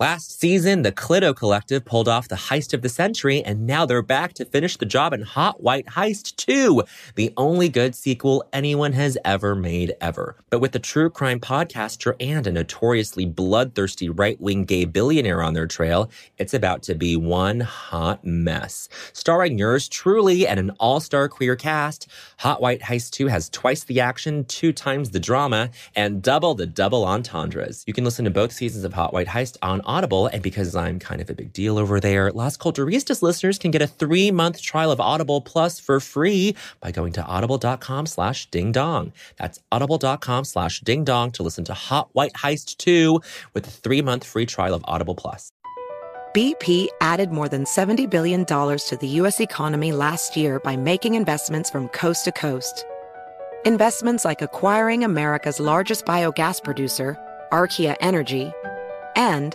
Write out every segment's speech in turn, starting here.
Last season, the Clito Collective pulled off the heist of the century, and now they're back to finish the job in Hot White Heist 2, the only good sequel anyone has ever made ever. But with a true crime podcaster and a notoriously bloodthirsty right wing gay billionaire on their trail, it's about to be one hot mess. Starring yours truly and an all star queer cast, Hot White Heist 2 has twice the action, two times the drama, and double the double entendres. You can listen to both seasons of Hot White Heist on Audible, and because I'm kind of a big deal over there, Las Culturistas listeners can get a three-month trial of Audible Plus for free by going to audible.com slash ding dong. That's audible.com slash ding dong to listen to Hot White Heist 2 with a three-month free trial of Audible Plus. BP added more than $70 billion to the U.S. economy last year by making investments from coast to coast. Investments like acquiring America's largest biogas producer, Archaea Energy, and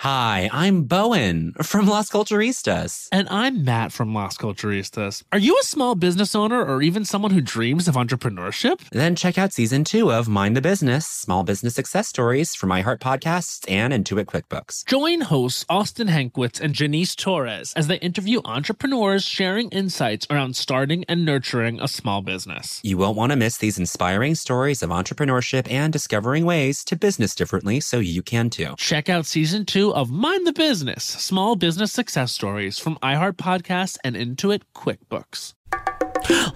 Hi, I'm Bowen from Las Culturistas. And I'm Matt from Las Culturistas. Are you a small business owner or even someone who dreams of entrepreneurship? Then check out season two of Mind the Business Small Business Success Stories from iHeart Podcasts and Intuit QuickBooks. Join hosts Austin Hankwitz and Janice Torres as they interview entrepreneurs sharing insights around starting and nurturing a small business. You won't want to miss these inspiring stories of entrepreneurship and discovering ways to business differently so you can too. Check out season two of Mind the Business Small Business Success Stories from iHeart Podcasts and Intuit QuickBooks.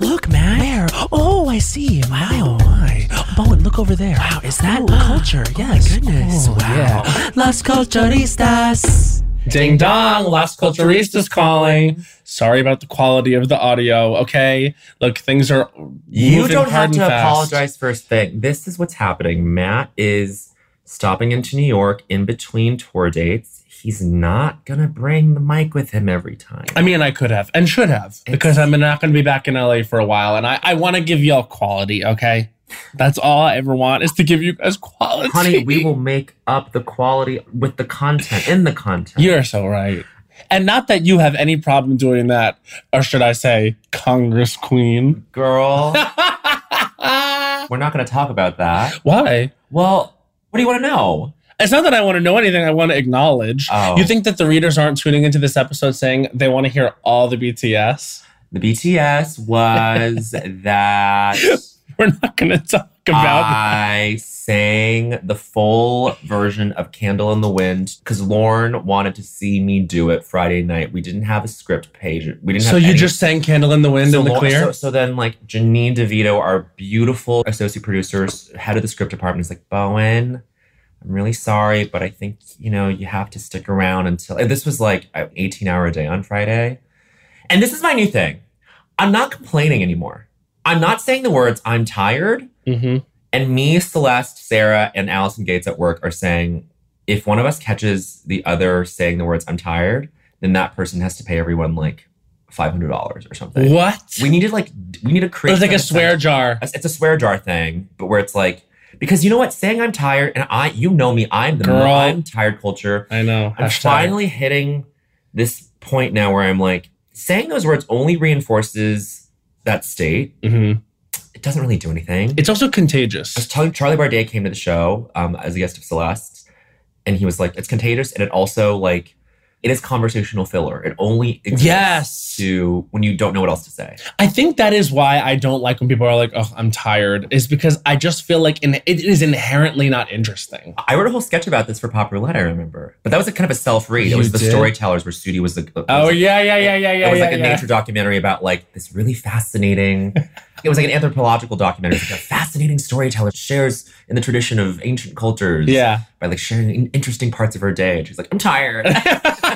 Look, man. Where? Oh, I see. Wow. Oh my. Bowen, look over there. Wow, is that Ooh. culture? Oh Yes. my goodness. Oh, wow. yeah. Las Culturistas. Ding dong, Las Culturistas calling. Sorry about the quality of the audio. Okay, look, things are You don't have hard to fast. apologize for a thing. This is what's happening. Matt is stopping into New York in between tour dates. He's not gonna bring the mic with him every time. I mean, I could have and should have because I'm not going to be back in LA for a while, and I, I want to give y'all quality. Okay, that's all I ever want is to give you guys quality. Honey, we will make up the quality with the content in the content. You're so right. And not that you have any problem doing that, or should I say, Congress Queen. girl. We're not gonna talk about that. Why? Well, what do you want to know? It's not that I want to know anything. I want to acknowledge. Oh. You think that the readers aren't tuning into this episode saying they want to hear all the BTS? The BTS was that We're not going to talk about. I sang the full version of Candle in the Wind because Lauren wanted to see me do it Friday night. We didn't have a script page. We didn't so you any- just sang "Candle in the Wind" so in the clear. So, so then, like Janine DeVito, our beautiful associate producers, head of the script department, is like, Bowen, I'm really sorry, but I think you know you have to stick around until. And this was like an 18 hour day on Friday, and this is my new thing. I'm not complaining anymore. I'm not saying the words "I'm tired." Hmm And me, Celeste, Sarah, and Allison Gates at work are saying if one of us catches the other saying the words "I'm tired," then that person has to pay everyone like five hundred dollars or something. What? We need to like we need to create. It's like a swear jar. It's a swear jar thing, but where it's like because you know what, saying I'm tired, and I, you know me, I'm the Girl. I'm tired culture. I know. I'm Hashtag. finally hitting this point now where I'm like saying those words only reinforces that state. Mhm. It doesn't really do anything. It's also I was contagious. telling Charlie Bardet came to the show um, as a guest of Celeste, and he was like, "It's contagious, and it also like it is conversational filler. It only exists Yes. to when you don't know what else to say." I think that is why I don't like when people are like, "Oh, I'm tired," is because I just feel like in, it is inherently not interesting. I wrote a whole sketch about this for Pop Roulette, I remember, but that was a kind of a self-read. It was the storytellers where Studi was the. Oh was- yeah, yeah, yeah, yeah, yeah. It was yeah, like a yeah. nature documentary about like this really fascinating. It was like an anthropological documentary. Like a fascinating storyteller shares in the tradition of ancient cultures. Yeah. by like sharing interesting parts of her day. And she's like, "I'm tired."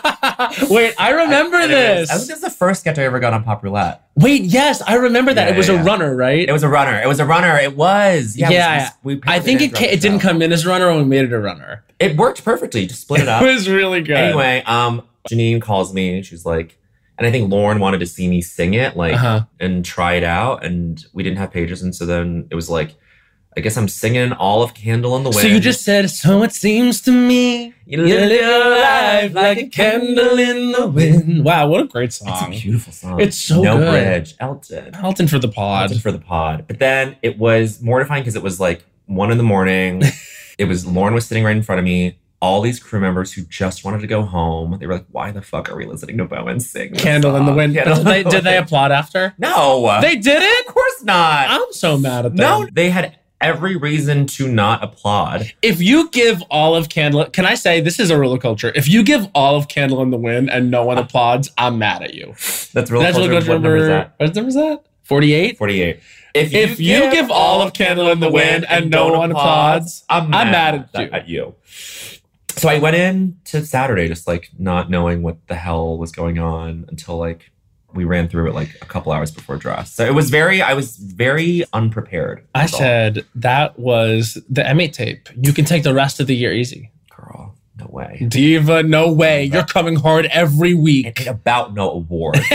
Wait, I remember it this. was- I think this is the first sketch I ever got on Pop Roulette. Wait, yes, I remember that. Yeah, it was yeah, a runner, right? It was a runner. It was a runner. It was. Yeah. Yeah, we, we I think it ca- it didn't come in as a runner, and we made it a runner. It worked perfectly. Just split it up. It was really good. Anyway, um, Janine calls me and she's like, and I think Lauren wanted to see me sing it, like, Uh-huh. and try it out. And we didn't have pages. And so then it was like, I guess I'm singing all of Candle in the Wind. So you just said, so it seems to me You live your life like a candle in the wind. Wow, what a great song. It's a beautiful song. It's so no good. bridge. Elton. Elton for the pod. Elton for the pod. But then it was mortifying because it was like one in the morning. it was Lauren was sitting right in front of me. All these crew members who just wanted to go home. They were like, "Why the fuck are we listening to Bowen sing Candle in the wind. Did they, the did they applaud after? No, They didn't? of course not. I'm so mad at them. No, they had every reason to not applaud. If you give all of Candle, can I say this is a rule of culture? If you give all of Candle in the Wind and no one applauds, I'm mad at you. That's really That's culture. What number is that? What number is that? 48? Forty-eight. If, If you give all of Candle in the Wind and no one applauds, I'm I'm mad, mad at you. at you. So I went in to Saturday just like not knowing what the hell was going on until like we ran through it like a couple hours before dress. So it was very, I was very unprepared. I all. said that was the M8 tape. You can take the rest of the year easy. girl, no way. Diva, no way. You're coming hard every week. about no award.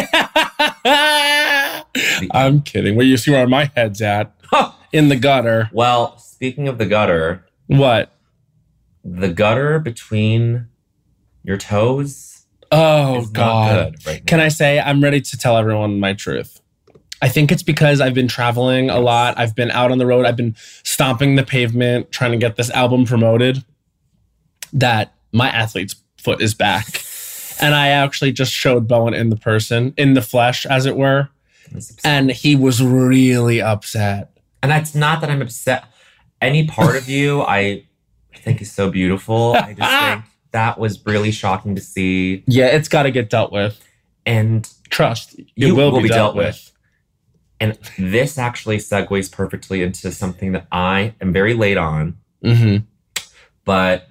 I'm kidding. Where you see where my head's at? In the gutter. well, speaking of the gutter, What? The gutter between your toes Oh God. right Can. I say I'm ready to tell everyone my truth? I think it's because I've been traveling a lot. I've been out on the road. I've been stomping the pavement trying to get this album promoted. That my athlete's foot is back. And I actually just showed Bowen in the person, in the flesh, as it were. And he was really upset. And that's not that I'm upset. Any part of you I think is so beautiful. I just think that was really shocking to see. Yeah, it's got to get dealt with. And Trust, it You will, be, dealt, with. and this actually segues perfectly into something that I am very late on, Mm-hmm. but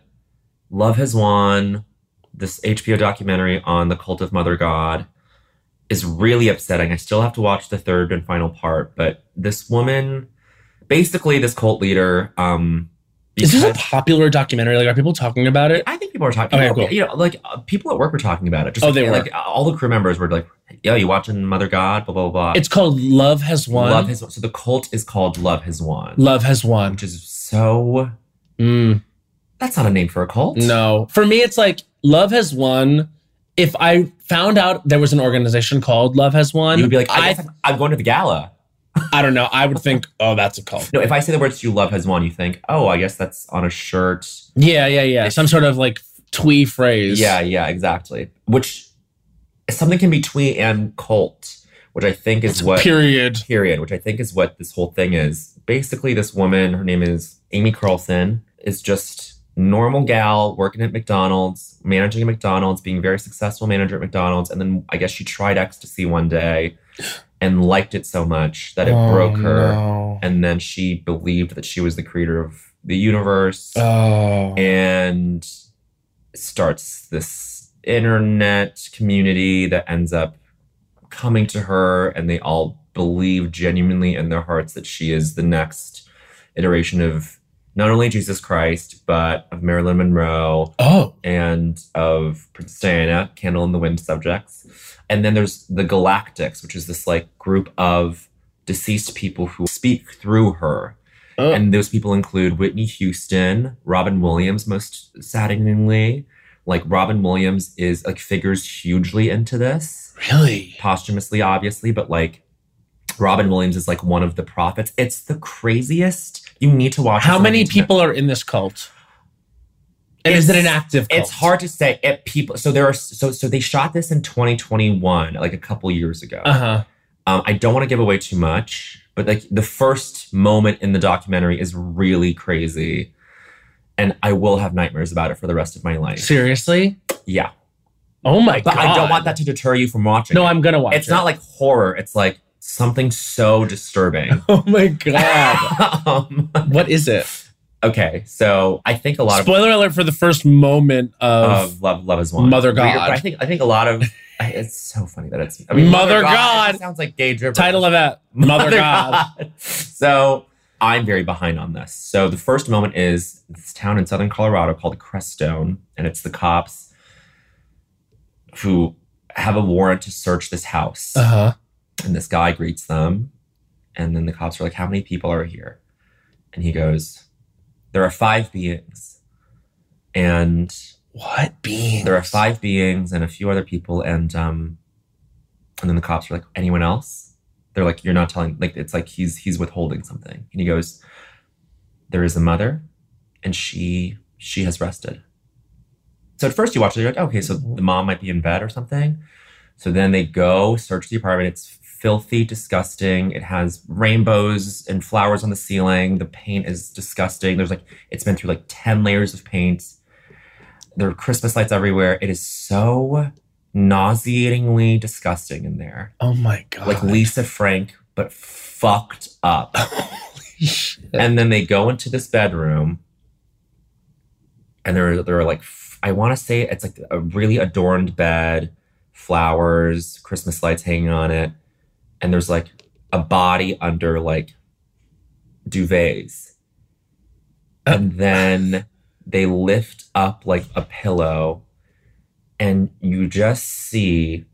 Love Has Won, this HBO documentary on the cult of Mother God, is really upsetting. I still have to watch the third and final part, but this woman, basically this cult leader, um, Is this a popular documentary? Like, are people talking about it? I think people are talking. Okay, people- cool. You know, like uh, people at work were talking about it. Just Oh, like, they were. like all the crew members were like, "Yo, you watching Mother God?" Blah blah blah. It's called Love Has Won. Love has Won. so the cult is called Love Has Won, Love Has Won. which is so. Mm, That's not a name for a cult. no. For me, it's like Love Has Won. If I found out there was an organization called Love Has Won, you would be like, I, I, I'm, I'm going to the gala. I don't know. I would think, oh, that's a cult. No, if I say the words you, Love Has Won, you think, oh, I guess that's on a shirt. Yeah, yeah, yeah. Some sort of like twee phrase. Yeah, yeah, exactly. Which something can be twee and cult, which I think is what Period. period, which I think is what this whole thing is. Basically, this woman, her name is Amy Carlson, is just normal gal working at McDonald's, managing a McDonald's, being very successful manager at McDonald's, and then I guess she tried ecstasy one day and liked it so much that it Oh, broke her, no. and then she believed that she was the creator of the universe Oh. and starts this internet community that ends up coming to her and they all believe genuinely in their hearts that she is the next iteration of not only Jesus Christ but of Marilyn Monroe oh. and of Princess Diana, Candle in the Wind subjects. And then there's the Galactics, which is this like group of deceased people who speak through her. Oh. And those people include Whitney Houston, Robin Williams, most saddeningly. Like Robin Williams is like figures hugely into this, Really? posthumously, obviously, but like Robin Williams is like one of the prophets. It's the craziest. You need to watch. How many people are in this cult? And is it an It's- active cult? It's hard to say. It people. So there are. So so they shot this in 2021, like a couple years ago. Uh huh. Um, I don't want to give away too much, but like the first moment in the documentary is really crazy, and I will have nightmares about it for the rest of my life. Seriously? Yeah, Oh my but god! I don't want that to deter you from watching. No, it. I'm gonna watch. It's it. not like horror. It's like something so disturbing. Oh my god! um, what is it? okay, so I think a lot of Spoiler alert for the first moment of. of love love is one Mother God. but i think i think a lot of it's so funny that it's i mean Mother it God. just sounds like gay dribble title of it, Mother, God. so i'm very behind on this so the first moment is this town in southern colorado called crestone and it's the cops who have a warrant to search this house Uh huh. And this guy greets them and then the cops are like how many people are here And he goes, There are five beings. And What being? there are five beings and a few other people. And um and then the cops are like, anyone else? They're like, You're not telling like it's like he's he's withholding something. And he goes, There is a mother and she she has rested. So at first you watch it, you're like, okay, so the mom might be in bed or something. So then they go search the apartment. It's filthy, disgusting. It has rainbows and flowers on the ceiling. The paint is disgusting. There's like it's been through like 10 layers of paint. There are Christmas lights everywhere. It is so nauseatingly disgusting in there. oh my god! Like Lisa Frank, but fucked up. and then they go into this bedroom and there, there are like I want to say it's like a really adorned bed flowers christmas lights hanging on it and there's like a body under like duvets. And then they lift up like a pillow and you just see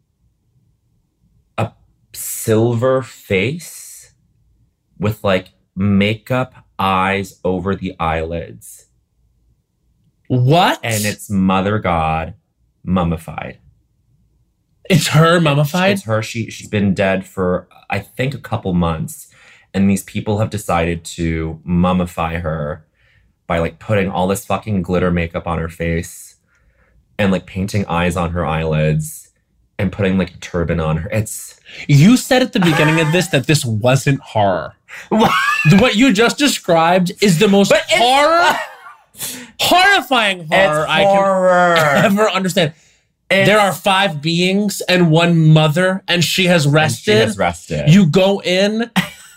a silver face with like makeup eyes over the eyelids. What? and it's mother god mummified it's her mummified. it's her she she's been dead for i think a couple months and these people have decided to mummify her by like putting all this fucking glitter makeup on her face and like painting eyes on her eyelids and putting like a turban on her it's You said at the beginning of this that this wasn't horror. What you just described is the most horror, horrifying horror it's I can ever understand. It's- there are five beings and one mother, and she has and rested. she has rested You go in,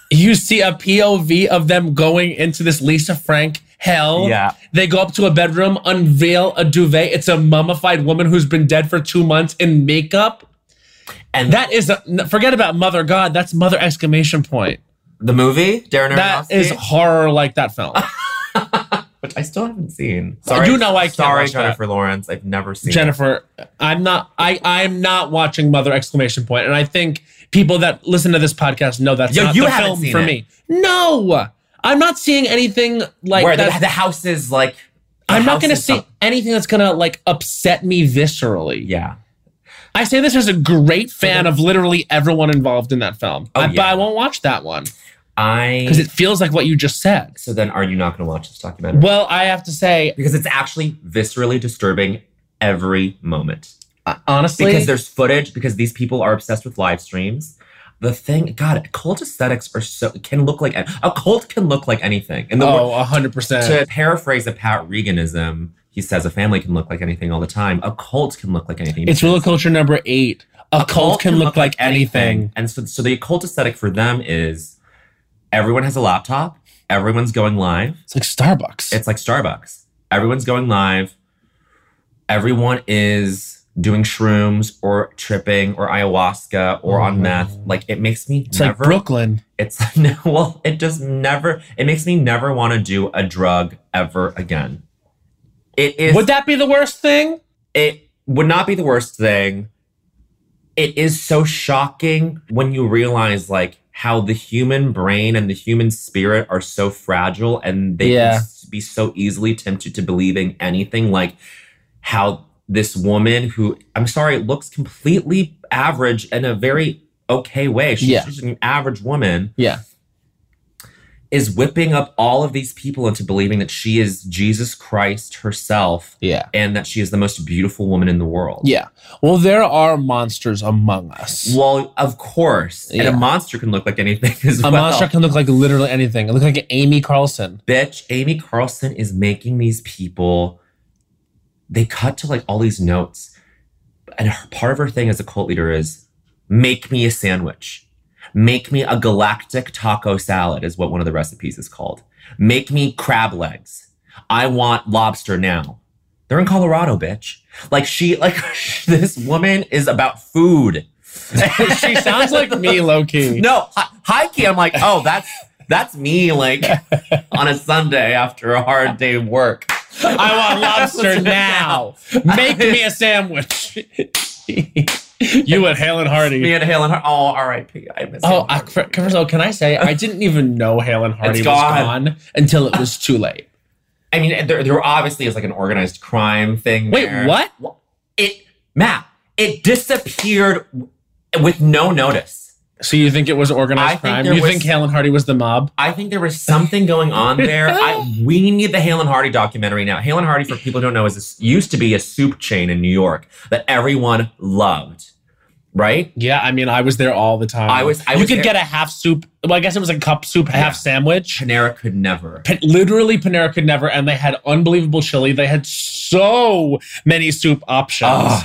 you see a POV of them going into this Lisa Frank hell. yeah They go up to a bedroom, unveil a duvet. It's a mummified woman who's been dead for two months in makeup. and That is a, forget about Mother God. That's Mother exclamation point. the movie darren Aronofsky, is horror like that film. which i still haven't seen Sorry, You know I can't sorry watch that. jennifer lawrence i've never seen it. Jennifer, I'm not. I I'm not watching Mother exclamation point. and I think people that listen to this podcast know that's Yo, not you the film for it. me. No, I'm not seeing anything like where the, that. the house is like the I'm not going to see anything that's going to like upset me viscerally. yeah I say this as a great fan of literally everyone involved in that film, Oh, I- but. I won't watch that one i because it feels like what you just said. so then are you not going to watch this documentary Well, I have to say, because it's actually viscerally disturbing every moment uh, honestly, because there's footage because these people are obsessed with live streams the thing god cult aesthetics are so can look like a cult can look like anything and the oh, hundred percent. to paraphrase a pat reganism he says a family can look like anything all the time a cult can look like anything It's real culture number eight. A, cult, can look like anything. and so, so the occult aesthetic for them is everyone has a laptop everyone's going live It's like Starbucks. it's like Starbucks. Everyone's going live. Everyone is doing shrooms or tripping or ayahuasca or on mm-hmm. meth. Like it makes me It's never. like Brooklyn. It's no. Well, it just never. It makes me never want to do a drug ever again. It is. Would that be the worst thing? it would not be the worst thing. It is so shocking when you realize like how the human brain and the human spirit are so fragile and they Yeah. can be so easily tempted to believing anything like how this woman who I'm sorry looks completely average in a very okay way. She's Yeah. just an average woman Yeah. Is whipping up all of these people into believing that she is Jesus Christ herself Yeah. and that she is the most beautiful woman in the world. Yeah. Well, there are monsters among us. Well, of course. And a monster can look like anything as A well. monster can look like literally anything. It look like Amy Carlson. Bitch, Amy Carlson is making these people, they cut to like all these notes. And her, part of her thing as a cult leader is make me a sandwich. Make me a galactic taco salad, is what one of the recipes is called. Make me crab legs. I want lobster now. They're in Colorado, bitch. Like she, like this woman is about food. she sounds like me, low key. No, hi- high key, I'm like, oh, that's that's me, like on a Sunday after a hard day of work. I want lobster now. Make me a sandwich. You and Hale and Hearty. Me and Hale and Hearty. Oh, R.I.P. I miss. Oh, I, first of all, can I say I didn't even know Hale and Hearty It's was gone. gone until it was too late. I mean, there, there obviously is like an organized crime thing. Wait, there. what? It, Matt, it disappeared with no notice. So you think it was organized think crime? there You was- think Hale and Hearty was the mob? I think there was something going on there. I, we need the Hale and Hearty documentary now. Hale and Hearty, for people who don't know, is this, used to be a soup chain in New York that everyone loved. Right? Yeah, I mean, I was there all the time. I was- I you was could there- get a half soup. Well, I guess it was a cup soup, half Yeah. sandwich. Panera could never. Pa- literally, Panera could never, and they had unbelievable chili. They had so many soup options.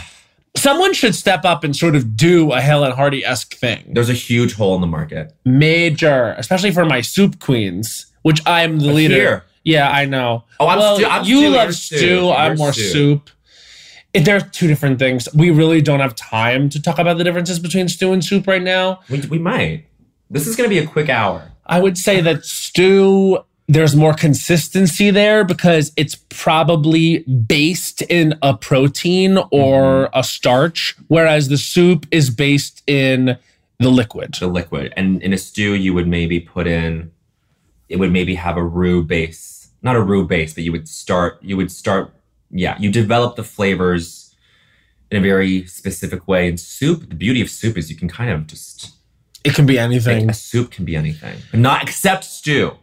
Someone should step up and sort of do a Hale and Hearty esque thing. There's a huge hole in the market. Major, especially for my soup queens, which I'm the But leader. here- Yeah, I know. Oh, I'm well, stew- I'm you stew, love stew. stew. I'm You're more stew. soup. It, there are two different things. We really don't have time to talk about the differences between stew and soup right now. We, we might. This is going to be a quick hour. I would say that stew, there's more consistency there because it's probably based in a protein or mm-hmm. a starch, whereas the soup is based in the liquid. The liquid. And in a stew, you would maybe put in, it would maybe have a roux base. Not a roux base, but you would start, you would start, yeah, you develop the flavors in a very specific way. In soup, the beauty of soup is you can kind of just, It can be anything. a soup can be anything, but not except stew.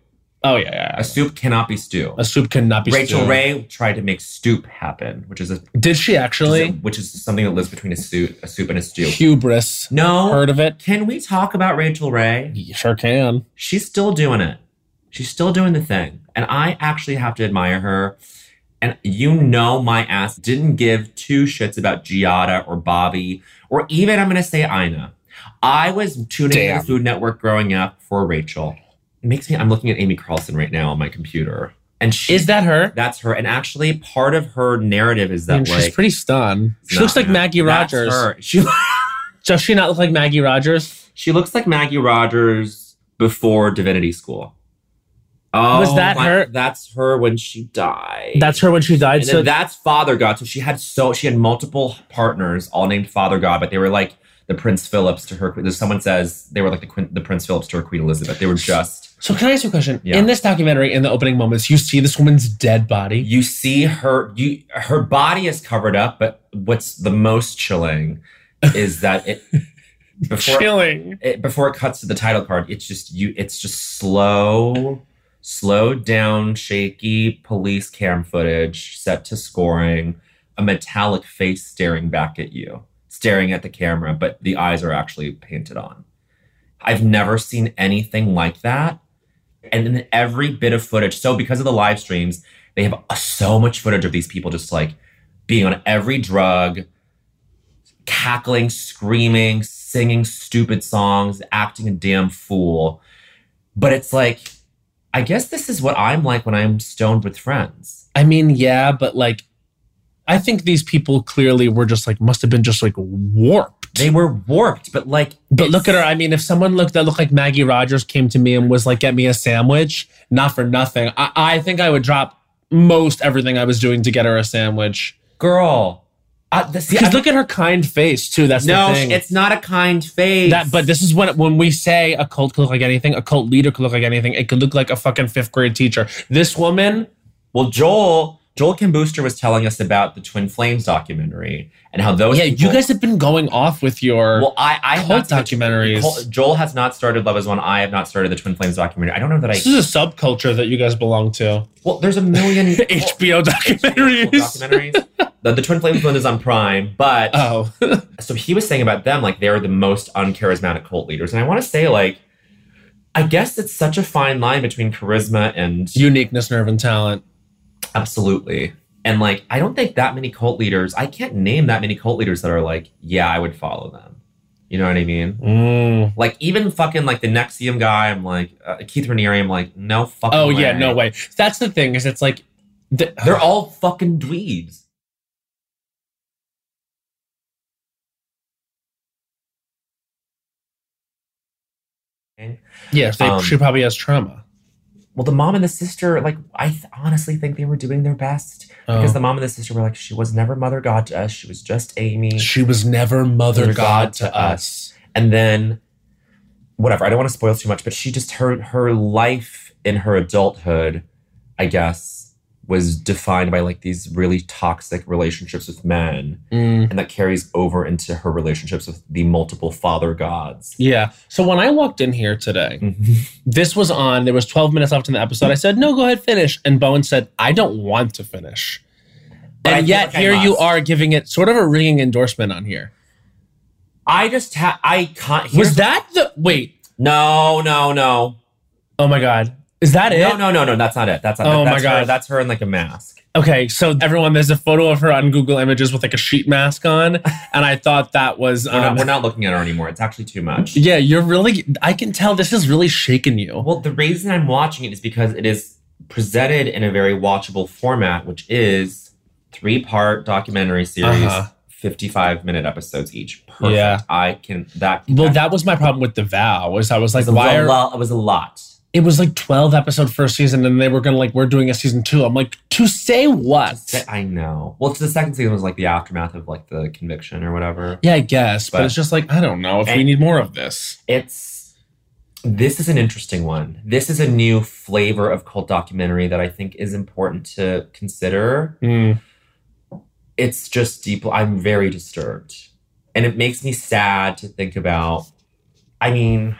Oh, yeah, yeah. A soup cannot be stew. A soup cannot be Rachael stew. Ray tried to make stoup happen, which is a Did she actually? which is something that lives between a soup, a soup and a stew. Hubris. No, Heard of it? can we talk about Rachael Ray? You sure can. She's still doing it. She's still doing the thing, and I actually have to admire her. And you know, my ass didn't give two shits about Giada or Bobby or even I'm going to say Ina. I was tuning Damn. into the Food Network growing up for Rachael. It makes me. I'm looking at Amy Carlson right now on my computer, and she, Is that her? that's her. And actually, part of her narrative is I that mean, she's like pretty stunned. She looks like man. Maggie That's Rogers. her. She Does she not look like Maggie Rogers? she looks like Maggie Rogers before Divinity School. Oh, Was that my- her? That's her when she died. That's her when she died. and So that's Father God. So she had so she had multiple partners, all named Father God, but they were like the Prince Philips to her. Someone says they were like the the Prince Philips to her Queen Elizabeth. They were just. So can I ask you a question? Yeah. In this documentary, in the opening moments, you see this woman's dead body. You see her. You her body is covered up, but what's the most chilling is that it before Chilling. it, before it cuts to the title card, it's just you. It's just slow, slowed down, shaky police cam footage set to scoring. A metallic face staring back at you, staring at the camera, but the eyes are actually painted on. I've never seen anything like that. And then every bit of footage, so because of the live streams, they have so much footage of these people just like being on every drug, cackling, screaming, singing stupid songs, acting a damn fool. But it's like, I guess this is what I'm like when I'm stoned with friends. I mean, yeah, but like, I think these people clearly were just like must have been just like warped. They were warped, but like, But look at her. I mean, if someone looked that looked like Maggie Rogers came to me and was like, "Get me a sandwich," not for nothing. I, I think I would drop most everything I was doing to get her a sandwich. girl. Uh, Because look at her kind face too. That's no, the thing. it's not a kind face. that, but this is when when we say a cult could look like anything, a cult leader could look like anything. It could look like a fucking fifth grade teacher. This woman, well, Joel Joel Kim Booster was telling us about the Twin Flames documentary and how those. yeah, people- you guys have been going off with your. Well, I, I cult documentaries. Col- Joel has not started Love Has Won. I have not started the Twin Flames documentary. I don't know that I. this is a subculture that you guys belong to. Well, there's a million HBO documentaries. documentaries. The, the Twin Flames one is on Prime, but Oh, so he was saying about them like they're the most uncharismatic cult leaders, and I want to say like, I guess it's such a fine line between charisma and uniqueness, nerve, and talent. Absolutely. And like, I don't think that many cult leaders. I can't name that many cult leaders that are like, yeah, I would follow them. You know what I mean? Mm. Like even fucking like the NXIVM guy, I'm like uh, Keith Raniere. I'm like, no fucking. Oh yeah, no way. That's the thing is, it's like the, They're all fucking dweebs. yes. They, um, she probably has trauma. Well, the mom and the sister, like, I th- honestly think they were doing their best because Oh. the mom and the sister were like, she was never mother god to us. She was just Amy. She was never mother Mother god God to to us. and then whatever i don't want to spoil too much but she just her her life in her adulthood i guess was defined by like these really toxic relationships with men Mm. and that carries over into her relationships with the multiple father gods Yeah. So when I walked in here today, this was on. There was 12 minutes left in the episode. I said, "No, go ahead, finish." And Bowen said, "I don't want to finish." But and yet like here you are giving it sort of a ringing endorsement on here. i just had i can't Was that the wait? no no no Oh my god. Is that it? no no no no that's not it that's not Oh it. my God. her, that's her in like a mask Okay, so everyone, there's a photo of her on Google Images with like a sheet mask on, and I thought that was. we're, not, Um, we're not looking at her anymore it's actually too much yeah, you're really. I can tell this is really shaking you. Well, the reason I'm watching it is because it is presented in a very watchable format, which is three part documentary series, Uh-huh. 55 minute episodes each. Perfect. Yeah. I can, that, Well, that was my problem with the vow. Was I was like, was why lo- are it was a lot. It was like 12 episode first season and they were gonna like we're doing a season two i'm like to say what I know. Well, the second season was like the aftermath of like the conviction or whatever. yeah i guess but, But- it's just like i don't know if we need more of this It's, this is an interesting one. This is a new flavor of cult documentary that I think is important to consider. Mm. it's just deep. I'm very disturbed. And it makes me sad to think about. I mean,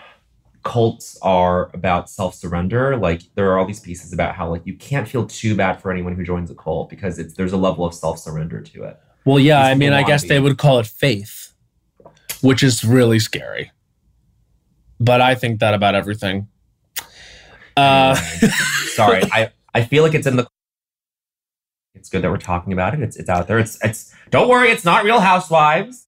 cults are about self surrender. Like, there are all these pieces about how, like, you can't feel too bad for anyone who joins a cult because it's there's a level of self surrender to it. well yeah i mean i guess they would call it faith which is really scary but i think that about everything uh Sorry, I, I feel like it's in the. It's good that we're talking about it. It's it's out there. It's it's. Don't worry, it's not Real Housewives.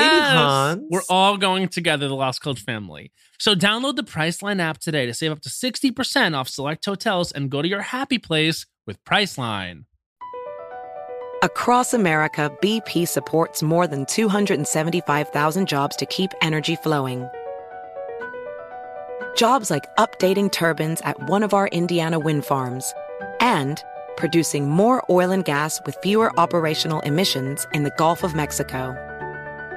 Yes. Hans. We're all going together, the Lost Coach family. So download the Priceline app today to save up to 60% off select hotels and go to your happy place with Priceline. Across America, BP supports more than 275,000 jobs to keep energy flowing. Jobs like updating turbines at one of our Indiana wind farms and producing more oil and gas with fewer operational emissions in the Gulf of Mexico.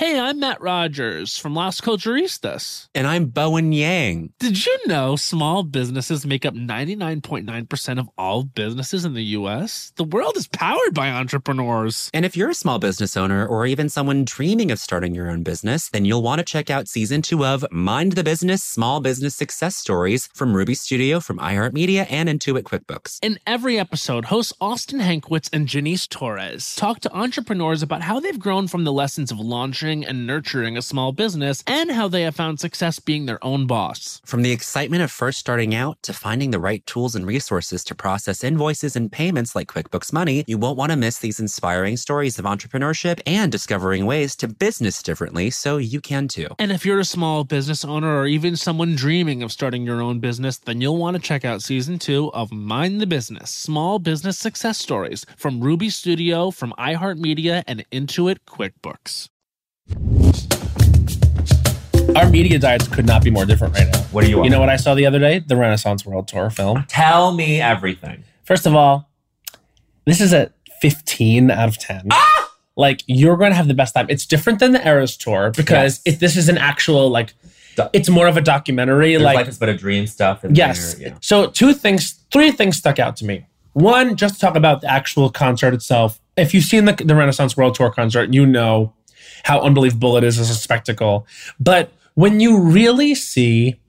Hey, I'm Matt Rogers from Las Culturistas. and I'm Bowen Yang. Did you know small businesses make up 99.9% of all businesses in the US? The world is powered by entrepreneurs. And if you're a small business owner or even someone dreaming of starting your own business, then you'll want to check out season two of Mind the Business Small Business Success Stories from Ruby Studio, from iHeartMedia, and Intuit QuickBooks. In every episode, hosts Austin Hankwitz and Janice Torres talk to entrepreneurs about how they've grown from the lessons of launching and nurturing a small business and how they have found success being their own boss. From the excitement of first starting out to finding the right tools and resources to process invoices and payments like QuickBooks Money, you won't want to miss these inspiring stories of entrepreneurship and discovering ways to business differently so you can too. And if you're a small business owner or even someone dreaming of starting your own business, then you'll want to check out season two of Mind the Business Small Business Success Stories from Ruby Studio, from iHeartMedia, and Intuit QuickBooks. Our media diets could not be more different right now. What do you want? You know what I saw the other day? The Renaissance World Tour film. Tell me everything. First of all, this is a 15 out of 10. Ah! Like you're going to have the best time. It's different than the Eras tour because Yes. if this is an actual like it's more of a documentary There's like life is but a dream stuff. In Yes. There, yeah. So two things, three things stuck out to me. One, just to talk about the actual concert itself. If you've seen the, the Renaissance World Tour concert, you know how unbelievable it is as a spectacle. But when you really see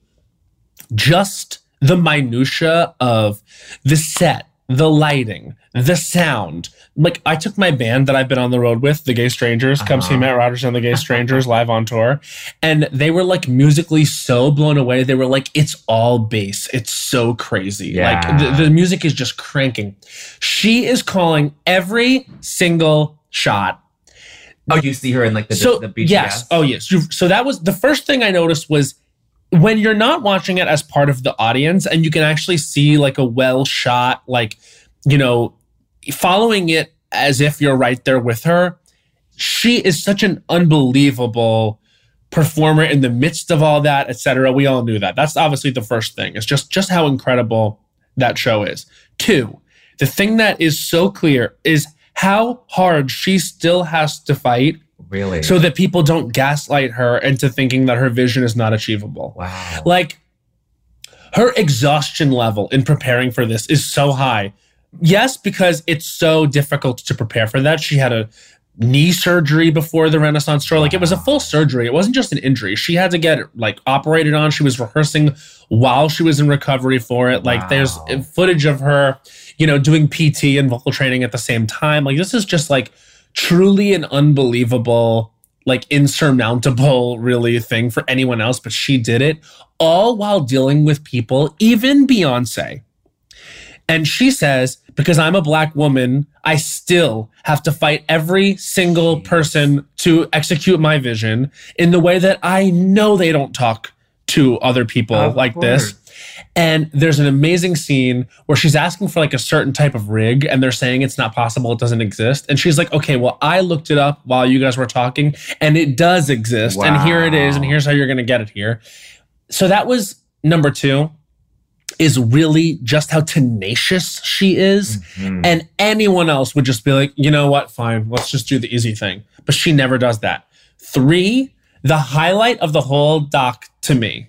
just the minutia of the set, the lighting, the sound. Like I took my band that I've been on the road with, the Gay Strangers, come see Uh-huh. Matt Rogers and the Gay Strangers live on tour, and they were like musically so blown away. They were like, "It's all bass. It's so crazy. Like the, the music is just cranking." She is calling every single shot Oh, you see her in like the so the BTS. yes. Oh yes. You- so that was the first thing i noticed was when you're not watching it as part of the audience and you can actually see like a well shot like you know following it as if you're right there with her she is such an unbelievable performer in the midst of all that etc we all knew that. That's obviously the first thing. It's just just how incredible that show is. Two the thing that is so clear is how hard she still has to fight really. so that people don't gaslight her into thinking that her vision is not achievable. wow. Like her exhaustion level in preparing for this is so high. Yes, because it's so difficult to prepare for that. She had a knee surgery before the Renaissance tour. Like it was a full surgery. It wasn't just an injury. She had to get like operated on. She was rehearsing while she was in recovery for it. Like there's footage of her, you know, doing PT and vocal training at the same time. Like this is just like truly an unbelievable, like insurmountable, really thing for anyone else. But she did it all while dealing with people, even Beyonce. And she says, because I'm a black woman, I still have to fight every single person to execute my vision in the way that I know they don't talk to other people Of like this. And there's an amazing scene where she's asking for like a certain type of rig and they're saying it's not possible, it doesn't exist. And she's like, okay, well, I looked it up while you guys were talking and it does exist. And here it is. And here's how you're going to get it here. So that was number two is really just how tenacious she is. Mhm. And anyone else would just be like, you know what? Fine, let's just do the easy thing. But she never does that. Three, the highlight of the whole doc to me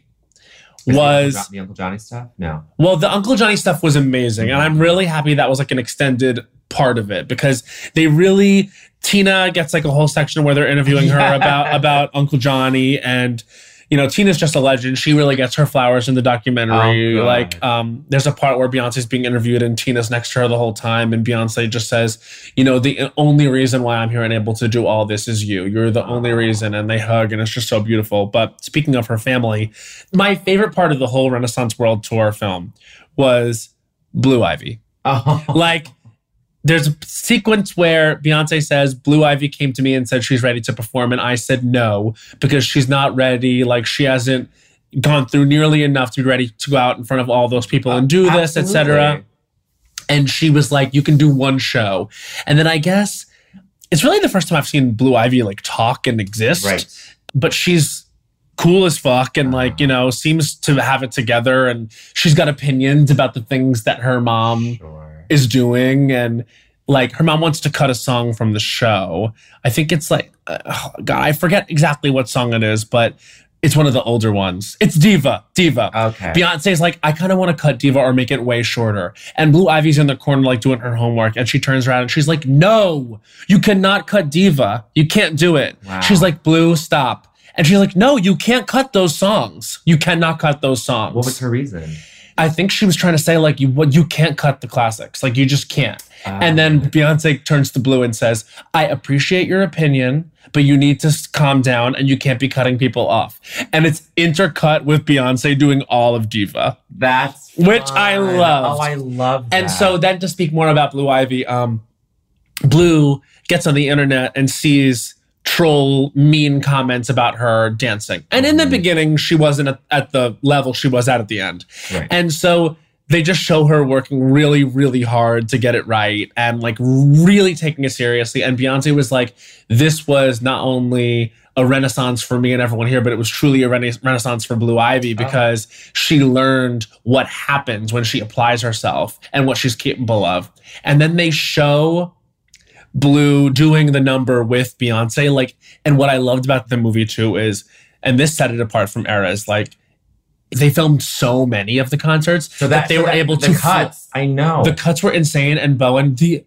was the Uncle Johnny stuff. No. well, the Uncle Johnny stuff was amazing. And I'm really happy that was like an extended part of it because they really Tina gets like a whole section where they're interviewing her about about Uncle Johnny and you know, Tina's just a legend. She really gets her flowers in the documentary. Oh, like, um, there's a part where Beyonce's being interviewed and Tina's next to her the whole time, and Beyonce just says, "You know, the only reason why I'm here and able to do all this is you. You're the only reason." And they hug, and it's just so beautiful. But speaking of her family, my favorite part of the whole Renaissance World Tour film was Blue Ivy. Oh. Like, there's a sequence where Beyonce says, Blue Ivy came to me and said she's ready to perform. And I said no, because she's not ready. Like, she hasn't gone through nearly enough to be ready to go out in front of all those people and do this, etc. Absolutely. And she was like, you can do one show. And then I guess it's really the first time I've seen Blue Ivy like talk and exist Right. but she's cool as fuck and like you know seems to have it together and she's got opinions about the things that her mom Sure. Is doing and like her mom wants to cut a song from the show i think it's like uh, oh, god i forget exactly what song it is but it's one of the older ones it's diva diva Okay. Beyonce's like, I kind of want to cut Diva or make it way shorter. And Blue Ivy's in the corner, like doing her homework. And she turns around and she's like, No, you cannot cut Diva. You can't do it. Wow. She's like, Blue, stop. And she's like, No, you can't cut those songs. You cannot cut those songs. what was her reason? I think she was trying to say, like, you what you can't cut the classics. Like, you just can't. and then Um, Beyonce turns to Blue and says, I appreciate your opinion, but you need to calm down and you can't be cutting people off. And it's intercut with Beyonce doing all of Diva. that's Which I love. Oh, I love that. And so then to speak more about Blue Ivy, um, Blue gets on the internet and sees troll mean comments about her dancing. And in the Mhm. beginning, she wasn't at, at the level she was at at the end. Right. And so they just show her working really, really hard to get it right and like really taking it seriously. And Beyonce was like, this was not only a renaissance for me and everyone here, but it was truly a rena- renaissance for Blue Ivy because she learned what happens when she applies herself and what she's capable of. And then they show Blue doing the number with Beyonce. Like, and what I loved about the movie too is, and this set it apart from eras, like they filmed so many of the concerts So that, they so were that- able the to cuts. I know. the cuts were insane, and Bowen, the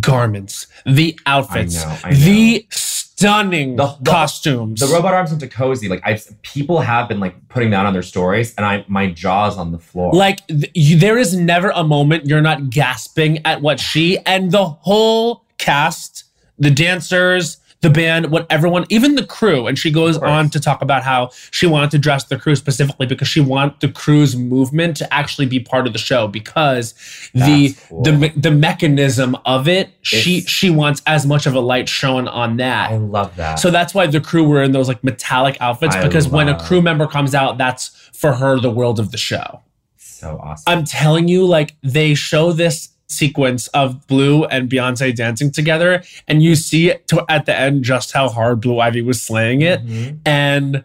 garments, the outfits, I know, I know. the stunning The- the- costumes. the robot arms into cozy. Like I, people have been like putting that on their stories, and I my jaw's on the floor. like th- you, there is never a moment you're not gasping at what she and the whole cast, the dancers, the band, what everyone, even the crew. And she goes on to talk about how she wanted to dress the crew specifically because she wanted the crew's movement to actually be part of the show because the cool. the the mechanism of it, she It's- she wants as much of a light shown on that. I love that. So that's why the crew were in those like metallic outfits I because when a crew member comes out, that's for her the world of the show. so awesome. I'm telling you, like they show this sequence of Blue and Beyonce dancing together, and you see to, at the end just how hard Blue Ivy was slaying it, Mhm. and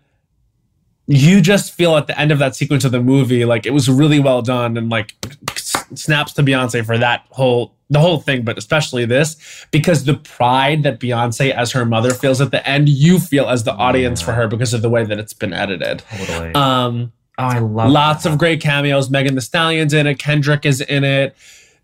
you just feel at the end of that sequence of the movie like it was really well done, and like snaps to Beyonce for that whole the whole thing, but especially this because the pride that Beyonce as her mother feels at the end, you feel as the audience Yeah. for her because of the way that it's been edited. Totally. Um, oh, I love Lots that. of great cameos. Megan Thee Stallion's in it. Kendrick is in it.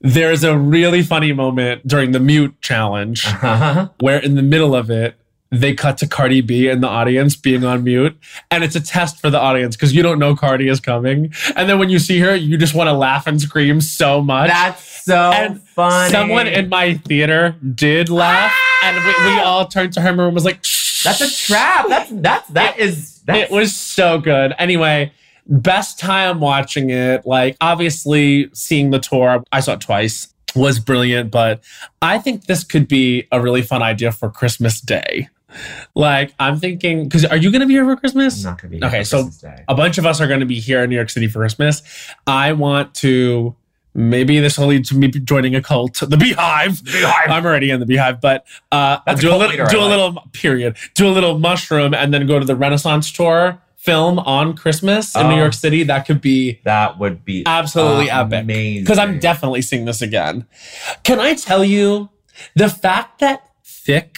There's a really funny moment during the mute challenge Uh-huh. where, in the middle of it, they cut to Cardi B in the audience being on mute. And it's a test for the audience because you don't know Cardi is coming. And then when you see her, you just want to laugh and scream so much. That's so And funny. Someone in my theater did laugh. And we, we all turned to her and was like, Shh. That's a trap. That's that's that is that's it was so good. Anyway, best time watching it. Like, obviously, seeing the tour, I saw it twice, was brilliant. But I think this could be a really fun idea for Christmas Day. Like, I'm thinking, because are you going to be here for Christmas? I'm not gonna be Okay, for so- Christmas Day. A bunch of us are going to be here in New York City for Christmas. I want to. Maybe this will lead to me joining a cult, the Beehive. Beehive. I'm already in the Beehive, but uh, That's a do a cult little, do a like. little period, do a little mushroom, and then go to the Renaissance tour film on Christmas in New Oh. York City. That could be That would be absolutely epic. amazing. Because I'm definitely seeing this again. Can I tell you the fact that Thique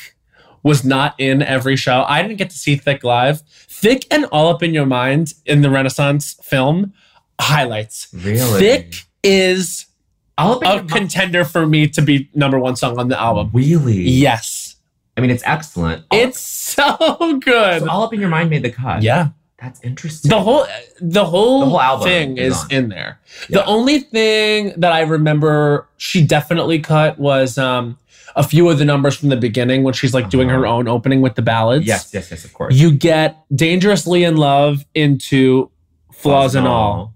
was not in every show? I didn't get to see Thique live. Thique and All Up in Your Mind in the Renaissance film highlights. really Thique is All up a contender for me to be number one song on the album. Really? Yes. I mean, it's excellent. All- It's so good. so all up in your mind made the cut. Yeah. That's interesting. The whole the whole, The whole album thing is in there. Yeah. The only thing that I remember she definitely cut was um a few of the numbers from the beginning when she's like doing her Uh-huh. own opening with the ballads. yes, yes, yes. Of course. You get dangerously in love into flaws and all.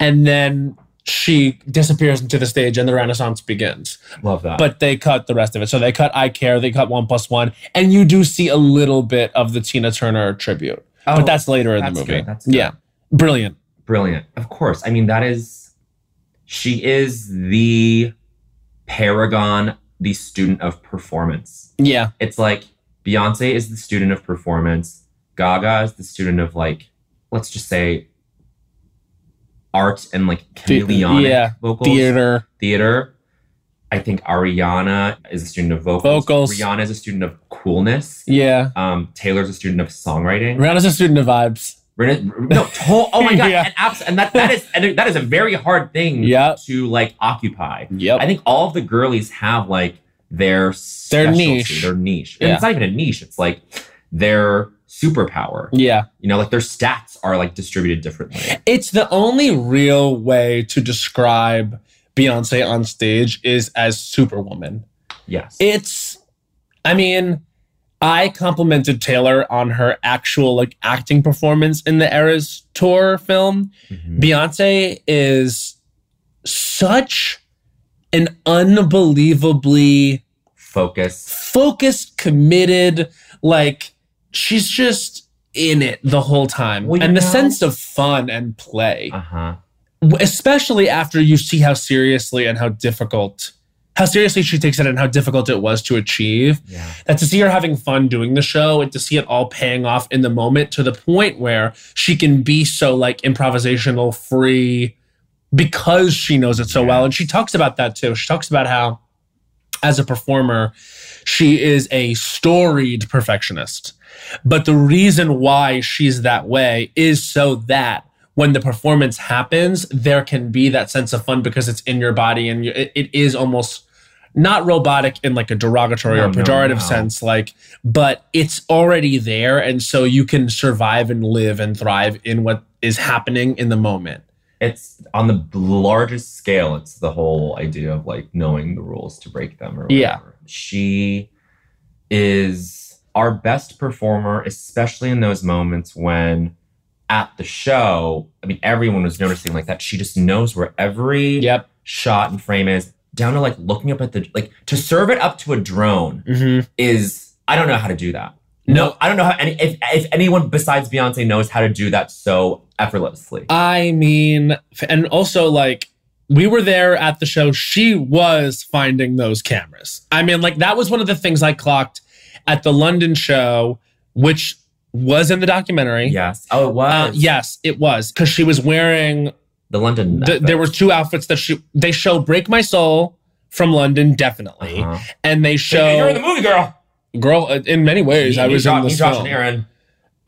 And then she disappears into the stage and the renaissance begins. Love that. But they cut the rest of it. So they cut I Care, they cut one plus one, and you do see a little bit of the Tina Turner tribute. Oh, but that's later in the movie. good, that's good. Yeah. Brilliant. brilliant. Of course. I mean, that is. She is the paragon, the student of performance. Yeah. It's like Beyonce is the student of performance. Gaga is the student of like, let's just say, art and like The- yeah, vocals. Theater. Theater. I think Ariana is a student of vocals. Vocals. Rihanna is a student of coolness. Yeah. Um, Taylor's a student of songwriting. Rihanna's a student of vibes. Ren- no, to- oh my god, Yeah. and, abs- and that that is and that is a very hard thing Yep. to like occupy. Yep. I think all of the girlies have like their Their niche. their niche. And Yeah. it's not even a niche; it's like their superpower. yeah. You know, like their stats are like distributed differently. It's the only real way to describe Beyonce on stage is as Superwoman. Yes, It's, I mean, I complimented Taylor on her actual like acting performance in the Eras tour film. Mhm. Beyonce is such an unbelievably focused, focused, committed, like she's just in it the whole time. Well, and the know- sense of fun and play. Uh huh. Especially after you see how seriously and how difficult how seriously she takes it and how difficult it was to achieve Yeah. that to see her having fun doing the show and to see it all paying off in the moment to the point where she can be so like improvisational free because she knows it so well. And she talks about that too. She talks about how as a performer she is a storied perfectionist. But the reason why she's that way is so that when the performance happens there can be that sense of fun because it's in your body and you, it, it is almost not robotic in like a derogatory No, or pejorative no. sense like but it's already there and so you can survive and live and thrive in what is happening in the moment It's on the largest scale. It's the whole idea of like knowing the rules to break them. Or Yeah. She is our best performer, especially in those moments when at the show, I mean, everyone was noticing like that. She just knows where every yep shot and frame is, down to like looking up at the like to serve it up to a drone mm-hmm. is I don't know how to do that. No, I don't know how any if if anyone besides Beyonce knows how to do that so effortlessly. I mean, and also like we were there at the show. She was finding those cameras. I mean, like that was one of the things I clocked at the London show, which was in the documentary. yes. Oh, it was. Uh, yes, it was because she was wearing. The London. th- there were two outfits that she they show "Break My Soul" from London, definitely, Uh-huh. and they show You're in the movie, girl. girl uh, in many ways. I was in the Josh, film. and Aaron.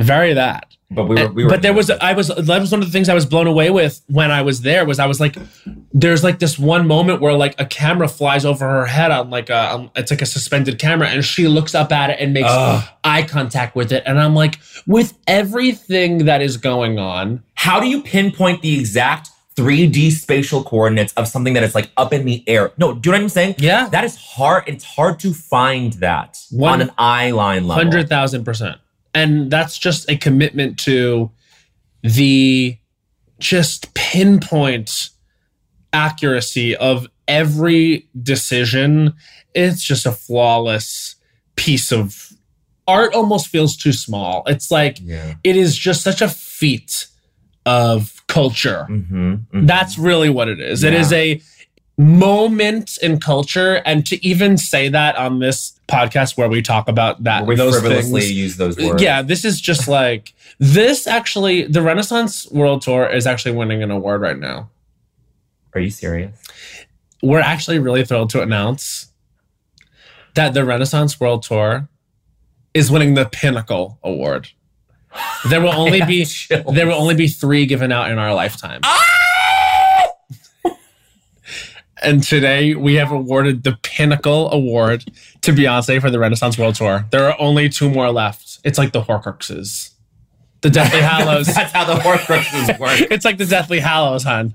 Very that. But we were. We were but there was I was that was one of the things I was blown away with when I was there was I was like there's like this one moment where like a camera flies over her head on like a um, it's like a suspended camera and she looks up at it and makes Ugh. eye contact with it and I'm like with everything that is going on How do you pinpoint the exact 3D spatial coordinates of something that is like up in the air? No, do you know what I'm saying? yeah That is hard. It's hard to find that One on an eye line level. hundred thousand percent and that's just a commitment to the just pinpoint accuracy of every decision it's just a flawless piece of art almost feels too small it's like Yeah. it is just such a feat of culture Mm-hmm. that's really what it is. It Yeah. is a moment in culture, and to even say that on this podcast where we talk about that we those frivolously things, use those words. yeah, this is just like this. Actually, the Renaissance World Tour is actually winning an award right now. Are you serious? We're actually really thrilled to announce that the Renaissance World Tour is winning the Pinnacle Award. There will only be chills. there will only be three given out in our lifetime. Ah! And today we have awarded the Pinnacle Award to Beyonce for the Renaissance World Tour. There are only two more left. It's like the Horcruxes. The Deathly Hallows. That's how the Horcruxes work. it's like the Deathly Hallows, hon.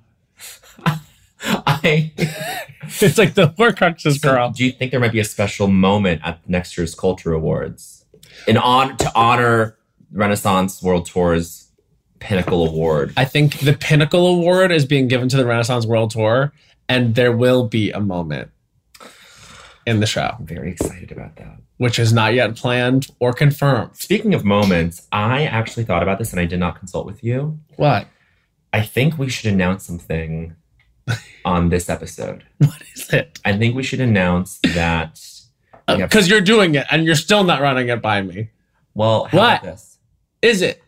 I, It's like the Horcruxes, so girl. do you think there might be a special moment at next year's Culture Awards in on to honor Renaissance World Tour's Pinnacle Award? I think the Pinnacle Award is being given to the Renaissance World Tour, and there will be a moment in the show, I'm very excited about that. which is not yet planned or confirmed. Speaking of moments, I actually thought about this and I did not consult with you. What? I think we should announce something on this episode. What is it? I think we should announce that. we oh, have- Because you're doing it and you're still not running it by me. well, how What? about this? Is it?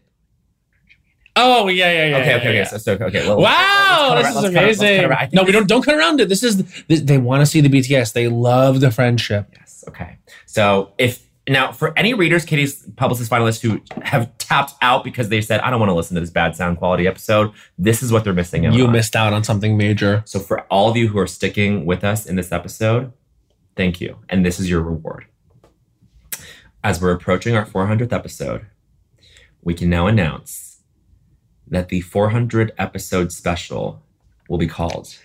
Oh yeah, yeah, yeah. Okay, yeah, okay, okay. So, so okay. well, Wow, let's this cut is let's cut around- let's amazing. around. No, we don't don't cut around it. This is this, they want to see the BTS. They love the friendship. Yes. Okay. So if now for any readers, Katie's publicist finalists who have tapped out because they said, I don't want to listen to this bad sound quality episode, this is what they're missing out You on. missed out on something major. So for all of you who are sticking with us in this episode, thank you. And this is your reward. As we're approaching our 400th episode, we can now announce that the 400 episode special will be called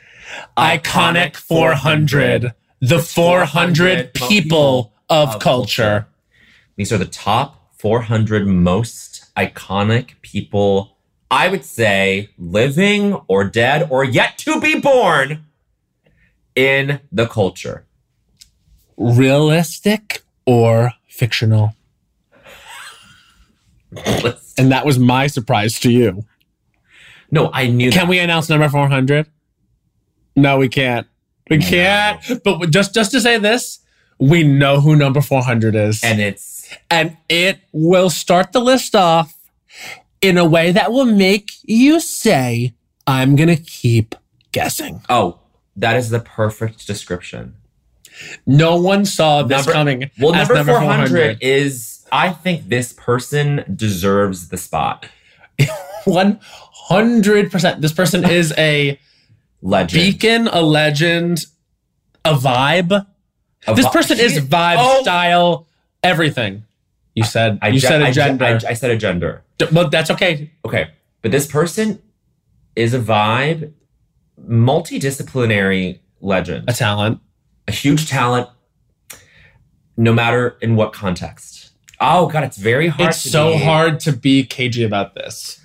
Iconic 400, the 400 people of culture. These are the top 400 most iconic people, I would say, living or dead or yet to be born in the culture. Realistic or fictional? And that was my surprise to you. No, I knew Can that. we announce number 400? No, we can't. We can't. But just just to say this, we know who number 400 is. And it's and it will start the list off in a way that will make you say, I'm going to keep guessing. oh, that is the perfect description. No one saw this Number- coming. Well, as number, 400, is I think this person deserves the spot. 100%. This person is a Legend. beacon, a legend, a vibe. A This vi- person is vibe, Oh! style, everything. You said I you said a I gender. I, I said a gender. D- but that's okay. Okay. But this person is a vibe, multidisciplinary legend, A talent. a huge talent, no matter in what context. Oh, God, it's very hard. It's so be- hard to be cagey about this.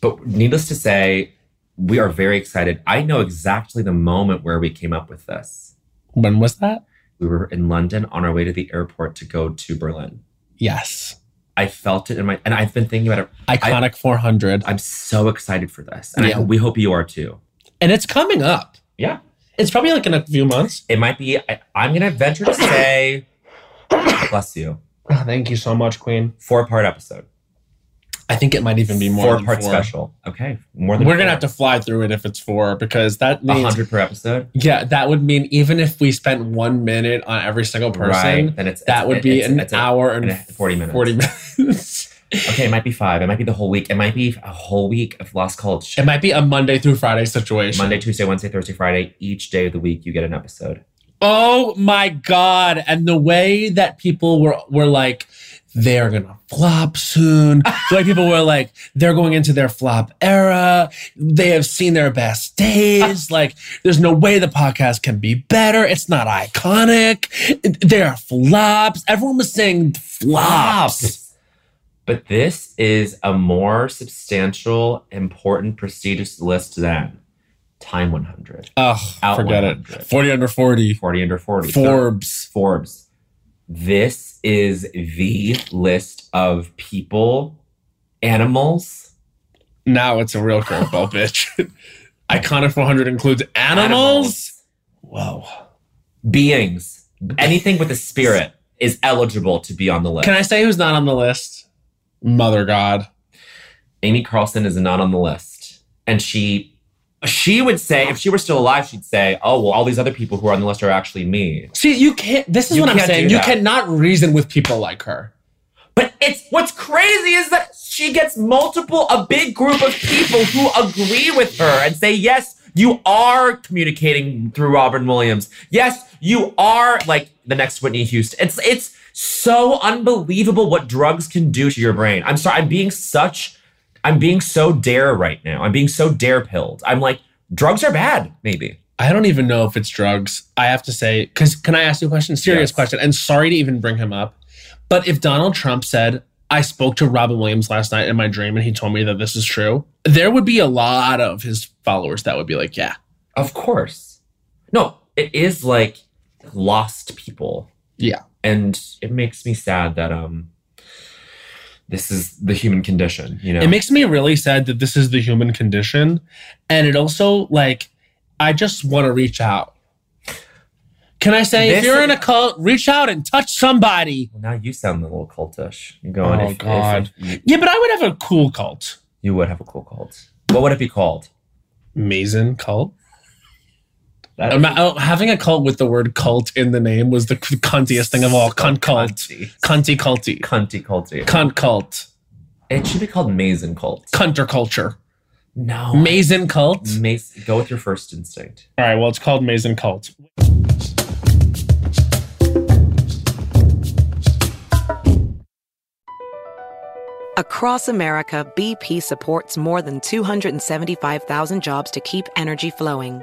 But needless to say, we are very excited. I know exactly the moment where we came up with this. When was that? We were in London on our way to the airport to go to Berlin. Yes. I felt it in my, and I've been thinking about it. Iconic 400. I'm so excited for this. And Yeah. I, we hope you are too. and it's coming up. Yeah. It's probably like in a few months. It might be, I, I'm going to venture to say, bless you, Oh, thank you so much, Queen. four part episode, I think it might even be more four than part four. special. Okay. More than We're gonna have to fly through it if it's four because that means hundred per episode. yeah, that would mean even if we spent one minute on every single person, Right. Then it's, that it's- would be it's- an it's a- hour and, and 40 minutes. Forty minutes. Okay. It might be five. It might be the whole week. It might be a whole week of Lost Culture. it might be a Monday through Friday situation. Monday, Tuesday, Wednesday, Thursday, Friday. Each day of the week, you get an episode. Oh my god! And the way that people were were like, they're gonna flop soon. the way people were like, they're going into their flop era. They have seen their best days. like, there's no way the podcast can be better. It's not iconic. They are flops. Everyone was saying flops. But this is a more substantial, important, prestigious list than Time 100, Oh, Out forget 100. it. Forty under forty. 40 under 40. So- Forbes. Forbes. This is the list of people, animals, Now it's a real curveball, bitch. Iconic 400 includes animals. Whoa. beings, anything with a spirit is eligible to be on the list. Can I say who's not on the list? Mother God. Amy Carlson is not on the list. And she she would say, if she were still alive, she'd say, Oh, well, all these other people who are on the list are actually me. See, you can't. This is You what I'm saying. You cannot reason with people like her. But it's what's crazy is that she gets multiple, a big group of people who agree with her and say, Yes, you are communicating through Robin Williams. Yes, you are like the next Whitney Houston. It's it's so unbelievable what drugs can do to your brain. I'm sorry, I'm being such I'm being so dare right now. I'm being so dare pilled. I'm like, drugs are bad, maybe. I don't even know if it's drugs. I have to say, because can I ask you a question? Serious Yes. question. And sorry to even bring him up. But if Donald Trump said, I spoke to Robin Williams last night in my dream and he told me that this is true, there would be a lot of his followers that would be like, yeah, Of course. No, it is like lost people. Yeah. And it makes me sad that um this is the human condition, you know. It makes me really sad that this is the human condition. And it also, like, I just want to reach out. Can I say, if you're in a cult, reach out and touch somebody? well, now you sound a little cultish. You're going Oh, if, if- God. if you, Yeah, but I would have a cool cult. you would have a cool cult. What would it be called? Mason cult. That Ima- oh, having a cult with the word cult in the name was the cuntiest thing of all. Cunt cult. Cunty. Cunty culty. Cunty culty. Cunt cult. It should be called Mason cult. Cunter culture. No. Mason cult. Mace, go with your first instinct. All right, well, it's called Mason cult. Across America, BP supports more than 275,000 jobs to keep energy flowing.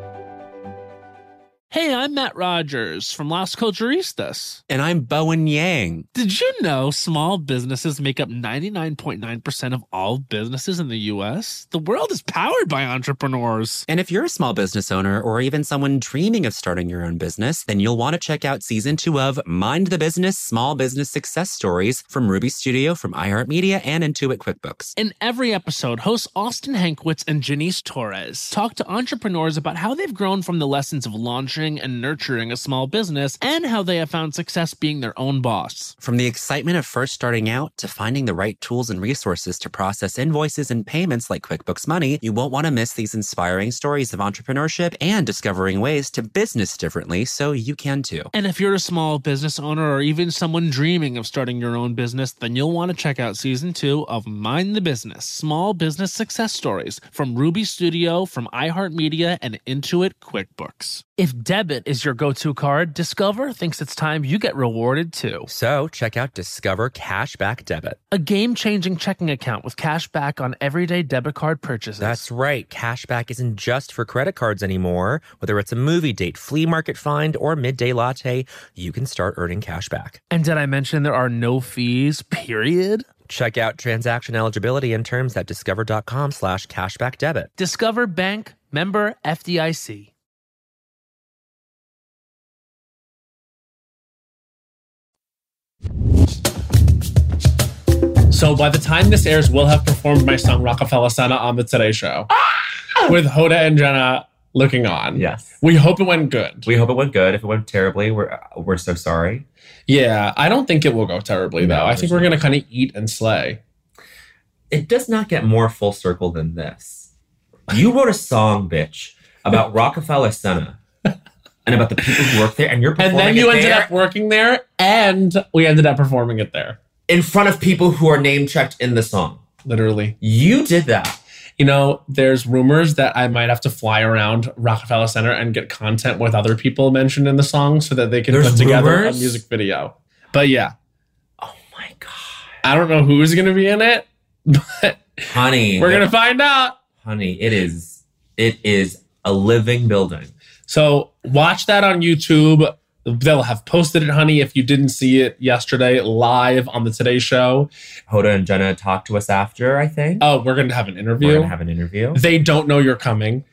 Hey, I'm Matt Rogers from Las Culturistas. And I'm Bowen Yang. Did you know small businesses make up 99.9% of all businesses in the US? The world is powered by entrepreneurs. And if you're a small business owner or even someone dreaming of starting your own business, then you'll want to check out season two of Mind the Business Small Business Success Stories from Ruby Studio, from iHeartMedia, and Intuit QuickBooks. In every episode, hosts Austin Hankwitz and Janice Torres talk to entrepreneurs about how they've grown from the lessons of launching and nurturing a small business and how they have found success being their own boss. From the excitement of first starting out to finding the right tools and resources to process invoices and payments like QuickBooks Money, you won't want to miss these inspiring stories of entrepreneurship and discovering ways to business differently so you can too. And if you're a small business owner or even someone dreaming of starting your own business, then you'll want to check out season two of Mind the Business Small Business Success Stories from Ruby Studio, from iHeartMedia, and Intuit QuickBooks. If debit is your go to card, Discover thinks it's time you get rewarded too. So check out Discover Cashback Debit. A game changing checking account with cash back on everyday debit card purchases. That's right. Cashback isn't just for credit cards anymore. Whether it's a movie date, flea market find, or midday latte, you can start earning cash back. And did I mention there are no fees, period? Check out transaction eligibility and terms at discover.com slash cashback debit. Discover Bank member FDIC. So by the time this airs, we'll have performed my song RockaFellaCenta on the Today Show with Hoda and Jenna looking on. Yes. We hope it went good. We hope it went good. If it went terribly, we're we're so sorry. Yeah, I don't think it will go terribly though. I think we're gonna kind of eat and slay. It does not get more full circle than this. You wrote a song, bitch, about Rockefeller Center and about the people who work there, and you're And then you ended there up working there, and we ended up performing it there. In front of people who are name checked in the song. Literally. You did that. You know, there's rumors that I might have to fly around Rockefeller Center and get content with other people mentioned in the song so that they can There's put together rumors? a music video. But yeah, Oh my god, I don't know who's gonna be in it, but honey, we're gonna find out. honey. It is it is a living building. So watch that on YouTube. They'll have posted it, honey, if you didn't see it yesterday live on the Today Show. Hoda and Jenna talked to us after. I think Oh, we're gonna have an we're interview. gonna have an interview. they don't know you're coming.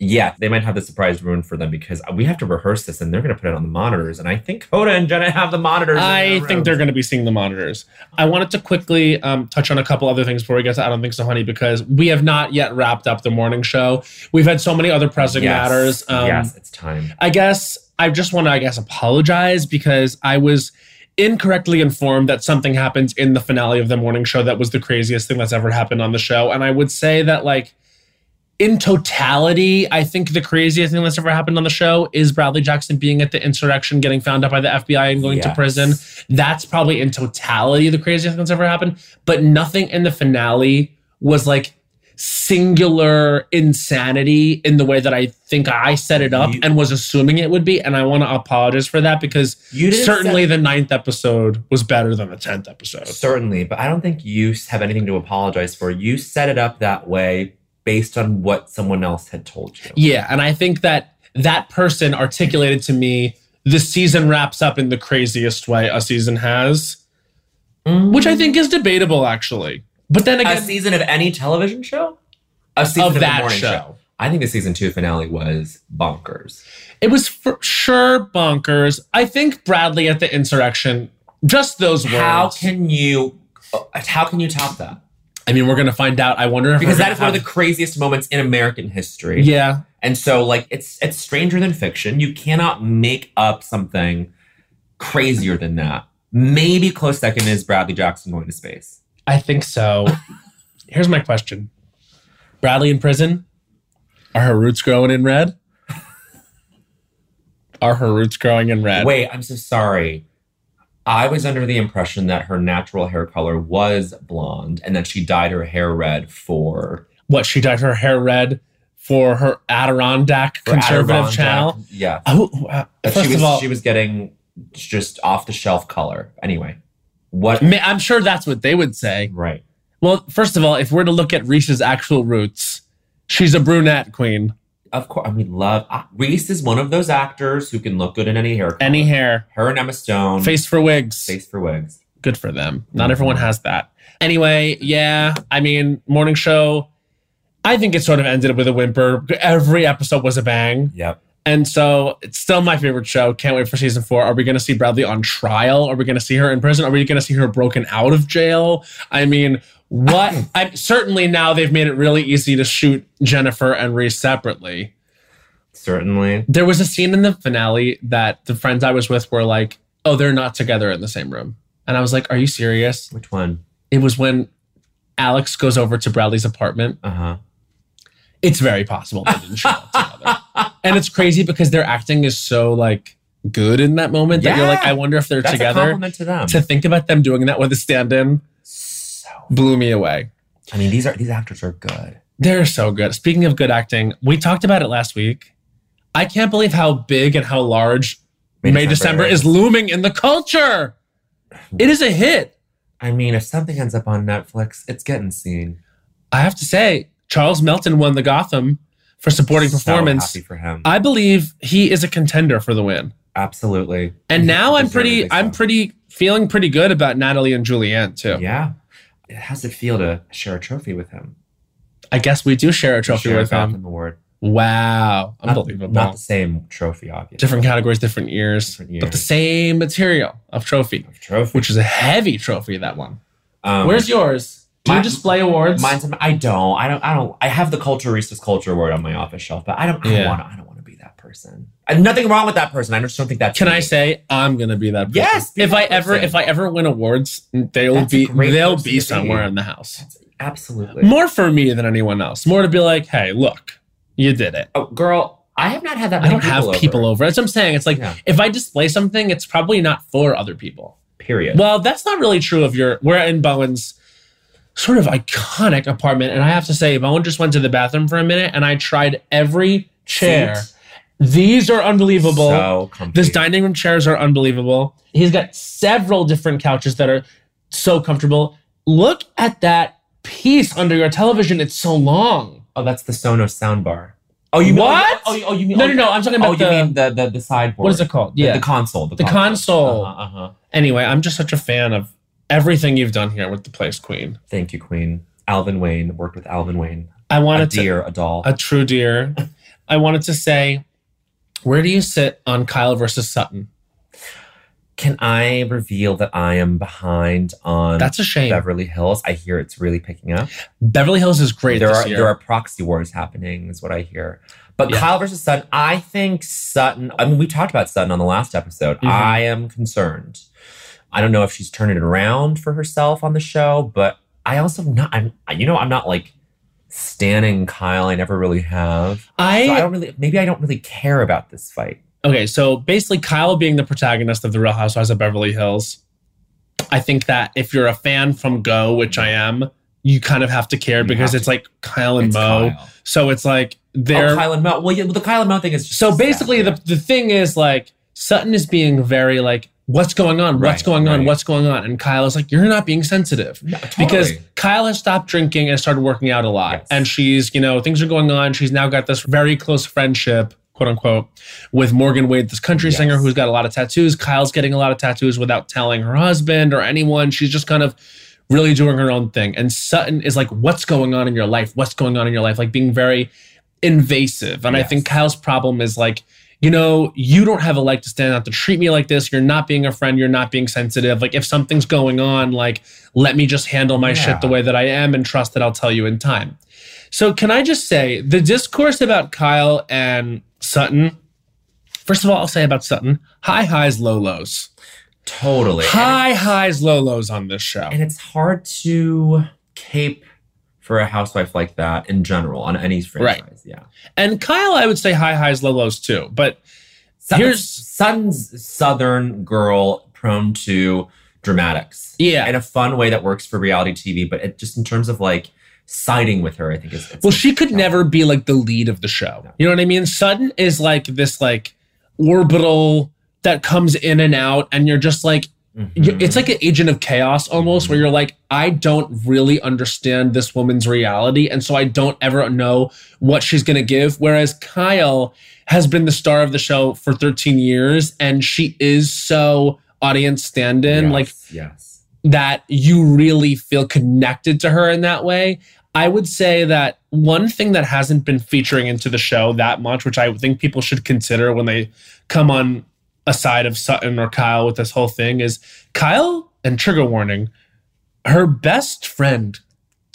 Yeah, they might have the surprise ruined for them because we have to rehearse this and they're going to put it on the monitors. And I think Hoda and Jenna have the monitors. I think they're going to be seeing the monitors. I wanted to quickly um, touch on a couple other things before we get to I don't think so, honey, because we have not yet wrapped up the morning show. We've had so many other pressing Yes, matters. Um, yes, it's time. I guess I just want to, I guess, apologize because I was incorrectly informed that something happened in the finale of the morning show that was the craziest thing that's ever happened on the show. And I would say that, like, in totality, I think the craziest thing that's ever happened on the show is Bradley Jackson being at the insurrection, getting found out by the FBI, and going to prison. That's probably in totality the craziest thing that's ever happened. But nothing in the finale was like singular insanity in the way that I think I set it up You- and was assuming it would be. And I want to apologize for that because You certainly the ninth episode was better than the tenth episode. Certainly, but I don't think you have anything to apologize for. You set it up that way based on what someone else had told you. Yeah, and I think that that person articulated to me the season wraps up in the craziest way a season has, which I think is debatable actually. But then again, a season of any television show, a season Of of, that morning show. show. I think the season two finale was bonkers. it was for sure bonkers. I think Bradley at the insurrection, just those words. How can you? uh, How can you top that? I mean, we're gonna find out. I wonder if Because that is gonna one of the craziest moments in American history. yeah. And so, like, it's it's stranger than fiction. You cannot make up something crazier than that. Maybe close second is Bradley Jackson going to space. I think so. Here's my question: Bradley in prison? Are her roots growing in red? Are her roots growing in red? Wait, I'm so sorry. I was under the impression that her natural hair color was blonde and that she dyed her hair red for, what she dyed her hair red for her Adirondack for conservative Adirondack. channel. Yeah. Oh, uh, first she was of all, she was getting just off the shelf color. Anyway. What I'm sure that's what they would say. right. Well, first of all, if we're to look at Reese's actual roots, she's a brunette queen. Of course, I mean, love uh, Reese is one of those actors who can look good in any hair. color. Any hair, Her and Emma Stone. face for wigs. face for wigs. Good for them. Not Mhm. everyone has that. Anyway, yeah. I mean, morning show. I think it sort of ended up with a whimper. Every episode was a bang. Yep. And so it's still my favorite show. Can't wait for season four. Are we going to see Bradley on trial? Are we going to see her in prison? Are we going to see her broken out of jail? I mean, what? I certainly now they've made it really easy to shoot Jennifer and Reese separately. Certainly. There was a scene in the finale that the friends I was with were like, "Oh, they're not together in the same room," and I was like, "Are you serious?" Which one? It was when Alex goes over to Bradley's apartment. Uh huh. It's very possible they didn't show up together. and it's crazy because their acting is so like good in that moment that you're like, I wonder if they're That's a together. compliment to them. To think about them doing that with a stand-in so, blew me away. I mean, these are these actors are good. They're so good. Speaking of good acting, we talked about it last week. I can't believe how big and how large May, May December, December is is. looming in the culture. It is a hit. I mean, if something ends up on Netflix, it's getting seen. I have to say, Charles Melton won the Gotham for supporting So performance. happy for him. I believe he is a contender for the win. Absolutely. And now I'm pretty, I'm so. pretty feeling pretty good about Natalie and Julianne too. Yeah. How's it feel to share a trophy with him? I guess we do share a trophy Share a with him. Award. Wow, Not- unbelievable. Not, the same trophy, obviously. different categories, different years, Different but the same material of trophy, trophy. which is a heavy trophy. That one. Um, Where's yours? Do you display awards? Mine's. I don't. I don't. I don't. I have the Culture Culture Award on my office shelf, but I don't. I Yeah. want. I don't want to be that person. Nothing wrong with that person. I just don't think that. Can me. I say I'm gonna be that? Person. Yes, If I that ever, if I ever win awards, they'll That's be they'll be somewhere in the house. That's- Absolutely. More for me than anyone else. More to be like, hey, look, you did it. Oh, girl, I have not had that. I don't have people over. That's what I'm saying. It's like Yeah. if I display something, it's probably not for other people. Period. Well, that's not really true of your. We're in Bowen's sort of iconic apartment, and I have to say, Bowen just went to the bathroom for a minute, and I tried every chair. Seat. These are unbelievable. So comfy. This dining room chairs are unbelievable. He's got several different couches that are so comfortable. Look at that piece under your television. It's so long. Oh, that's the Sonos soundbar. Oh, you mean What? Oh, you, oh, you mean? No, oh, no, no. I'm talking about. Oh, about you the. mean the the the sideboard? what is it called? The- Yeah. the, console. The, The console. Uh-huh, uh-huh. anyway, I'm just such a fan of everything you've done here with the place, Queen. Thank you, Queen. Alvin Wayne worked with Alvin Wayne. I wanted to. A dear, a doll. a true dear. I wanted to say, where do you sit on Kyle versus Sutton? Can I reveal that I am behind on That's a shame. Beverly Hills? I hear it's really picking up. Beverly Hills is great there this are year. there are proxy wars happening, is what I hear. But Yeah. Kyle versus Sutton, I think Sutton. I mean, we talked about Sutton on the last episode. Mhm. I am concerned. I don't know if she's turning it around for herself on the show, but I also not. I'm you know I'm not like standing Kyle. I never really have. I, So I don't really. Maybe I don't really care about this fight. okay, so basically, Kyle being the protagonist of the Real Housewives of Beverly Hills, I think that if you're a fan from Go, which I am, you kind of have to care You because it's to. like Kyle and It's Mo. Kyle. So it's like oh, they're Oh, Kyle and Mo. Well, yeah, well, the Kyle and Mo thing is so sad, basically yeah. the, the thing is like Sutton is being very like what's going on? What's Right, going on? right. what's going on? And Kyle is like you're not being sensitive. No, because. Kyle has stopped drinking and started working out a lot. Yes. and she's you know things are going on. She's now got this very close friendship quote unquote with Morgan Wade this country Yes. singer who's got a lot of tattoos. Kyle's getting a lot of tattoos without telling her husband or anyone. She's just kind of really doing her own thing. And Sutton is like what's going on in your life? What's going on in your life? Like being very invasive. And I think Kyle's problem is like you know, you don't have a leg to stand out to treat me like this. You're not being a friend. You're not being sensitive. Like, if something's going on, like, let me just handle my shit the way that I am and trust that I'll tell you in time. So, can I just say the discourse about Kyle and Sutton? First of all, I'll say about Sutton high highs, low lows. totally High highs, low lows on this show. and it's hard to cape for a housewife like that in general on any franchise. Yeah. And Kyle, I would say high highs, low lows too. But Here's- Sutton's southern girl prone to dramatics. Yeah. In a fun way that works for reality TV, but it just in terms of like siding with her, I think is Well, she could never be like the lead of the show. No. You know what I mean? Sutton is like this like orbital that comes in and out, and you're just like, Mm-hmm. you- it's like an agent of chaos almost where you're like i don't really understand this woman's reality and so i don't ever know what she's going to give whereas kyle has been the star of the show for 13 years and she is so audience stand-in Yes, like yes. that you really feel connected to her in that way. I would say that one thing that hasn't been featuring into the show that much, which I think people should consider when they come on a side of Sutton or Kyle with this whole thing, is Kyle and trigger warning, her best friend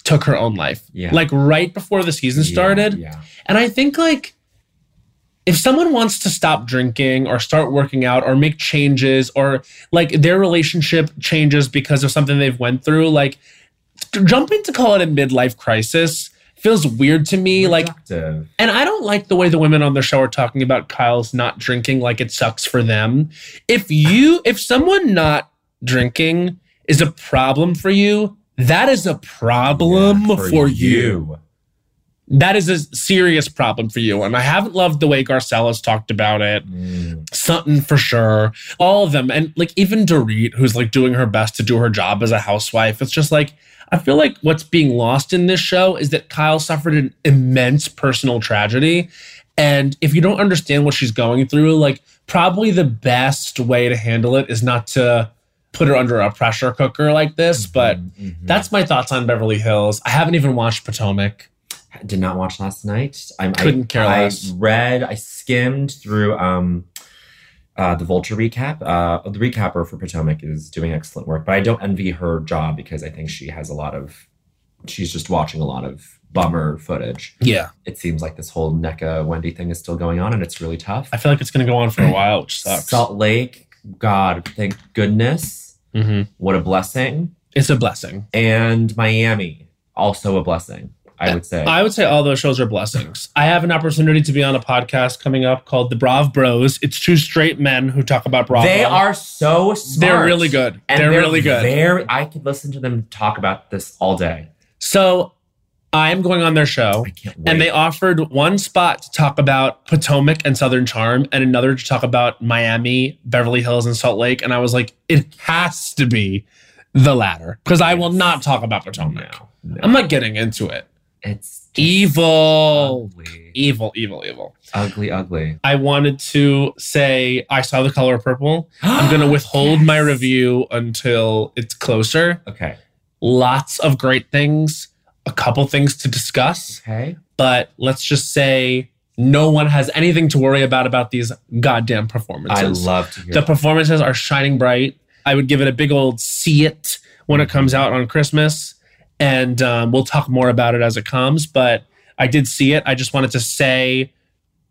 took her own life. Yeah. Like right before the season started. Yeah. And I think like if someone wants to stop drinking or start working out or make changes or like their relationship changes because of something they've went through, like jumping to call it a midlife crisis feels weird to me. Like and I don't like the way the women on the show are talking about Kyle's not drinking like it sucks for them. If you if someone not drinking is a problem for you, that is a problem Yeah, for, you that is a serious problem for you. And I haven't loved the way Garcelle's talked about it. Mm. Sutton for sure. All of them. And like even Dorit, who's like doing her best to do her job as a housewife. It's just like, I feel like what's being lost in this show is that Kyle suffered an immense personal tragedy. And if you don't understand what she's going through, like probably the best way to handle it is not to put her under a pressure cooker like this. But Mhm. that's my thoughts on Beverly Hills. I haven't even watched Potomac. did not watch last night. I Couldn't I, care I read, I skimmed through um, uh, the Vulture recap. Uh, the recapper for Potomac is doing excellent work, but I don't envy her job because I think she has a lot of. She's just watching a lot of bummer footage. Yeah. It seems like this whole Nneka Wendy thing is still going on, and it's really tough. I feel like it's going to go on for a while, which sucks. Salt Lake, God, thank goodness. hmm What a blessing. It's a blessing. And Miami, also a blessing, I would say. I would say all those shows are blessings. I have an opportunity to be on a podcast coming up called The Brav Bros. It's two straight men who talk about Bravo. They are so smart. They're really good. And they're, really good. Very, I could listen to them talk about this all day. so I'm going on their show. I can't wait. And they offered one spot to talk about Potomac and Southern Charm, and another to talk about Miami, Beverly Hills, and Salt Lake. And I was like, it has to be the latter because I will not talk about Potomac. no, no. I'm not getting into it. It's Evil, ugly, evil, evil, evil. ugly, ugly. I wanted to say I saw the color purple. I'm going to withhold my review until it's closer. Okay. Lots of great things, a couple things to discuss, Okay. but let's just say no one has anything to worry about about these goddamn performances. I love to hear. the that. performances are shining bright. I would give it a big old see it when it comes out on Christmas, and um, we'll talk more about it as it comes. But I did see it. I just wanted to say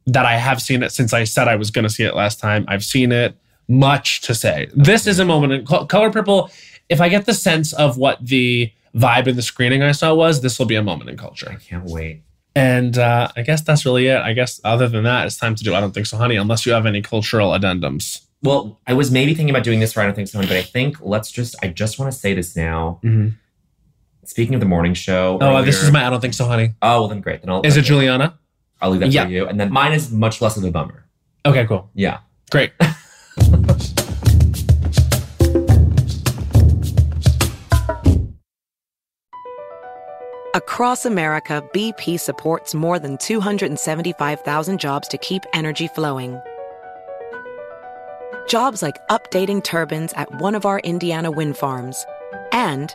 that I have seen it since I said I was going to see it last time. I've seen it. Much to say. This is a moment in Col- Color Purple. If I get the sense of what the vibe in the screening I saw was, this will be a moment in culture. I can't wait. And uh, I guess that's really it. I guess other than that, it's time to do I don't think so, honey, unless you have any cultural addendums. Well, I was maybe thinking about doing this for I don't think so, Honey, but I think let's just. I just want to say this now. Mhm. Speaking of the morning show. Oh, this is my I don't think so, honey. Oh, well then great. Then I'll. Is it okay. Julianna? I'll leave that Yeah. for you. And then mine is much less of a bummer. Okay, cool. Yeah. Great. Across America, BP supports more than 275,000 jobs to keep energy flowing. Jobs like updating turbines at one of our Indiana wind farms and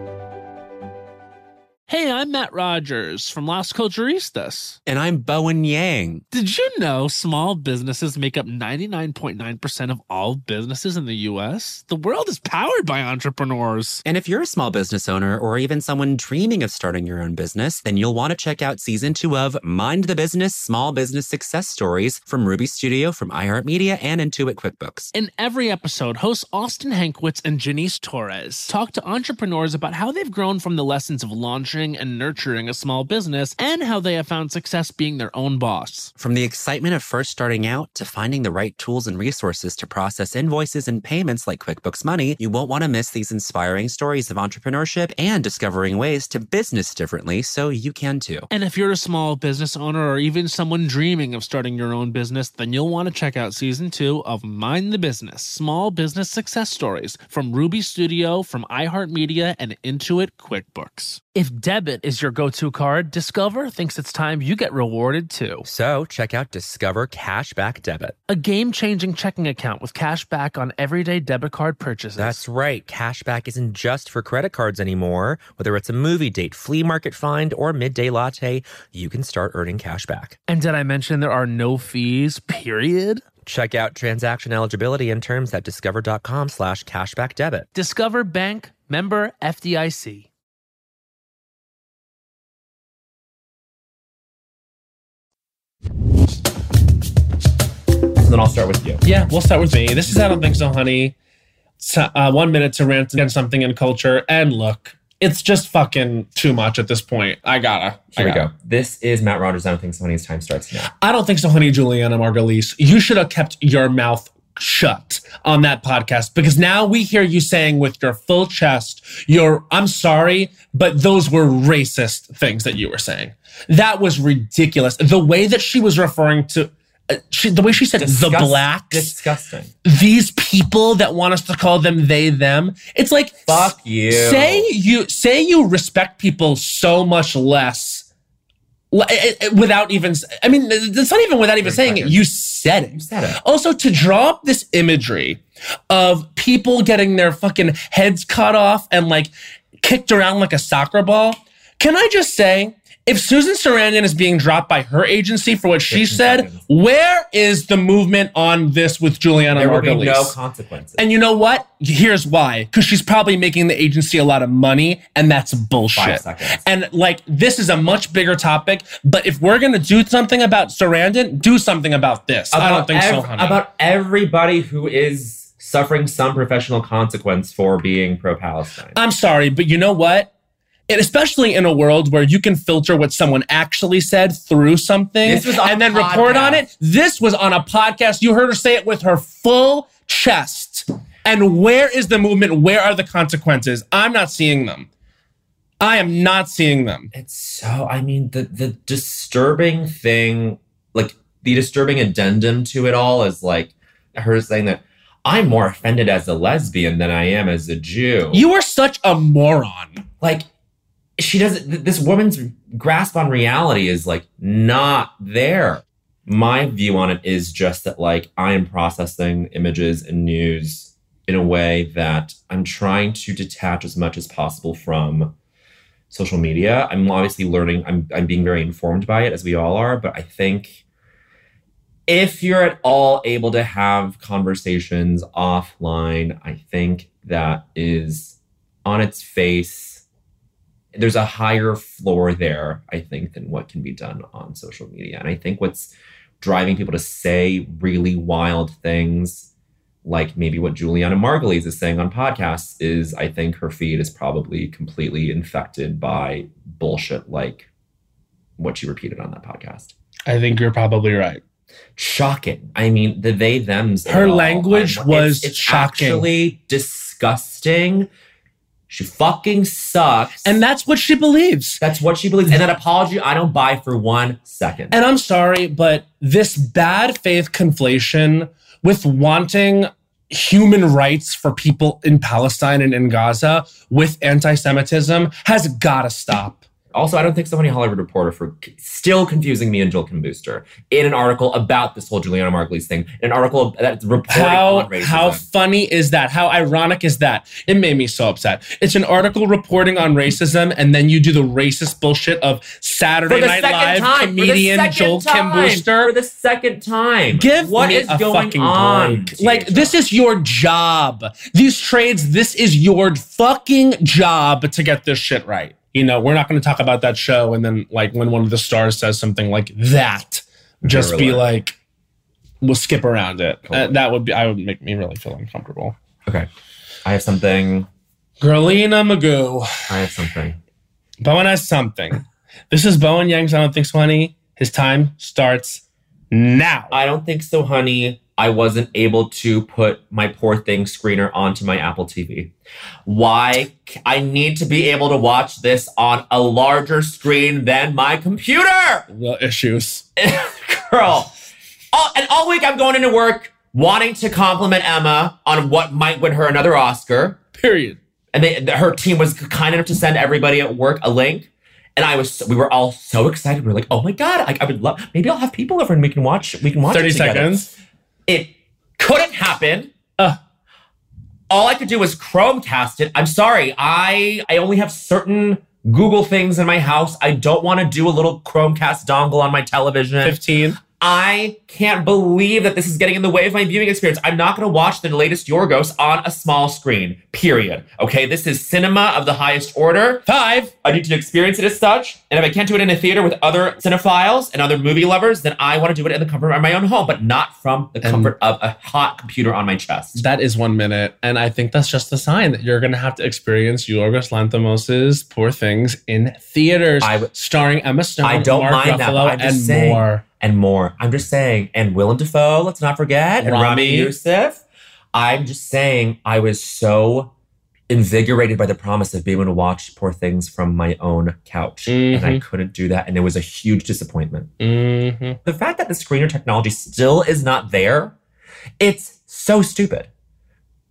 Hey, I'm Matt Rogers from Las Culturistas. And I'm Bowen Yang. Did you know small businesses make up 99.9% of all businesses in the US? The world is powered by entrepreneurs. And if you're a small business owner or even someone dreaming of starting your own business, then you'll want to check out season two of Mind the Business Small Business Success Stories from Ruby Studio, from iHeartMedia, and Intuit QuickBooks. In every episode, hosts Austin Hankwitz and Janice Torres talk to entrepreneurs about how they've grown from the lessons of launching managing and nurturing a small business and how they have found success being their own boss. From the excitement of first starting out to finding the right tools and resources to process invoices and payments like QuickBooks Money, you won't want to miss these inspiring stories of entrepreneurship and discovering ways to business differently so you can too. And if you're a small business owner or even someone dreaming of starting your own business, then you'll want to check out season two of Mind the Business Small Business Success Stories from Ruby Studio, from iHeartMedia, and Intuit QuickBooks. If debit is your go to card, Discover thinks it's time you get rewarded too. So check out Discover Cashback Debit. A game changing checking account with cash back on everyday debit card purchases. That's right. Cashback isn't just for credit cards anymore. Whether it's a movie date, flea market find, or midday latte, you can start earning cash back. and did I mention there are no fees, period? Check out transaction eligibility and terms at discover.com slash cashback debit. Discover Bank, member FDIC. Then I'll start with you. Yeah, we'll start with me. This is I don't think so, honey. So, uh, one minute to rant against something in culture, and look, it's just fucking too much at this point. I gotta. Here I we gotta. go. This is Matt Rogers. I don't think so. honey. His time starts now. I don't think so, honey, Julianna Margulies. You should have kept your mouth shut on that podcast because now we hear you saying with your full chest, "You're I'm sorry, but those were racist things that you were saying. That was ridiculous. The way that she was referring to." uh, She, the way she said the Disgust- blacks, Disgusting. these people that want us to call them they them. It's like Fuck you. Say you say you respect people so much less Eh, eh, eh, without even I mean it's not even without even saying it. You said You it. said it. Also to draw up this imagery of people getting their fucking heads cut off and like kicked around like a soccer ball. Can I just say if Susan Sarandon is being dropped by her agency for what she said, seconds. where is the movement on this with Julianna There will be no consequences. And you know what? Here's why. Because she's probably making the agency a lot of money, and that's bullshit. Five seconds. And like, this is a much bigger topic. But if we're gonna do something about Sarandon, do something about this. I don't think so, honey. About everybody who is suffering some professional consequence for being pro-Palestine. I'm sorry, but you know what? Especially in a world where you can filter what someone actually said through something This was on and then report on it. This was on a podcast. You heard her say it with her full chest. And where is the movement? Where are the consequences? I'm not seeing them. I am not seeing them. It's so I mean the the disturbing thing, like the disturbing addendum to it all is like her saying that I'm more offended as a lesbian than I am as a Jew. You are such a moron. like she doesn't th- this woman's grasp on reality is like not there. My view on it is just that like i am processing images and news in a way that i'm trying to detach as much as possible from social media. I'm obviously learning i'm, I'm being very informed by it as we all are but i think if you're at all able to have conversations offline i think that is on its face there's a higher floor there, I think, than what can be done on social media. And I think what's driving people to say really wild things, like maybe what Julianna Margulies is saying on podcasts, is I think her feed is probably completely infected by bullshit like what she repeated on that podcast. I think you're probably right. Shocking. I mean, the they them's. Her all. language was it's, it's shocking. actually disgusting. She fucking sucks. And that's what she believes. That's what she believes. And that apology, I don't buy for one second. And I'm sorry, but this bad faith conflation with wanting human rights for people in Palestine and in Gaza with anti Semitism has got to stop. Also, I don't think so many Hollywood Reporter for still confusing me and Joel Kim Booster in an article about this whole Julianna Margulies thing, an article that's reporting How on racism. how funny is that? How ironic is that? It made me so upset. It's an article reporting on racism, and then you do the racist bullshit of Saturday Night Live time, for the comedian Joel Kim Booster. for the second time. Give what me is a going fucking on? break. Like this is your job. These trades, this is your fucking job to get this shit right. You know, we're not going to talk about that show, and then like when one of the stars says something like that, just be like, we'll skip around it. Cool. Uh, that would be, I would make me really feel uncomfortable. Okay, I have something. Girlina Magoo. I have something. Bowen has something. This is Bowen Yang's I Don't Think So Honey. His time starts now. I don't think so, honey. I wasn't able to put my poor thing screener onto my Apple TV. Why? I need to be able to watch this on a larger screen than my computer. Real issues. Girl. All, and all week I'm going into work wanting to compliment Emma on what might win her another Oscar. Period. And they, her team was kind enough to send everybody at work a link. And I was, we were all so excited. We were like, oh my God, I, I would love, maybe I'll have people over and we can watch, we can watch 30 it together. seconds. It couldn't happen. Uh. All I could do was Chromecast it. I'm sorry. I I only have certain Google things in my house. I don't want to do a little Chromecast dongle on my television. 15. I can't believe that this is getting in the way of my viewing experience. I'm not going to watch the latest Yorgos on a small screen. Period. Okay, this is cinema of the highest order. Five. I need to experience it as such. And if I can't do it in a theater with other cinephiles and other movie lovers, then I want to do it in the comfort of my own home, but not from the And- comfort of a hot computer on my chest. That is one minute. And I think that's just a sign that you're going to have to experience Yorgos Lanthimos' Poor Things in theaters, I w- starring Emma Stone, I don't Mark mind that, Ruffalo, but and saying- more. And more. I'm just saying, and Willem Dafoe, let's not forget, and Ramy. Ramy Youssef. I'm just saying, I was so invigorated by the promise of being able to watch Poor Things from my own couch, and I couldn't do that, and it was a huge disappointment. hmm The fact that the screener technology still is not there, it's so stupid.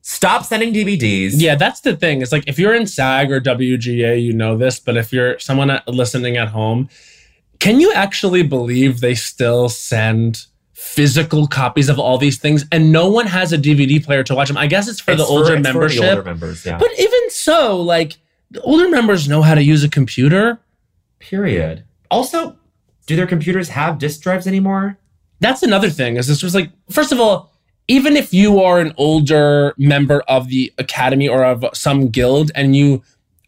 Stop sending DVDs. Yeah, that's the thing. It's like if you're in SAG or WGA, you know this, but if you're someone listening at home, can you actually believe they still send physical copies of all these things and no one has a DVD player to watch them? I guess it's for It's the older it's for the older members, yeah. But even so, like the older members know how to use a computer. Period. Also, do their computers have disk drives anymore? That's another thing. Is this was like, first of all, even if you are an older member of the academy or of some guild and you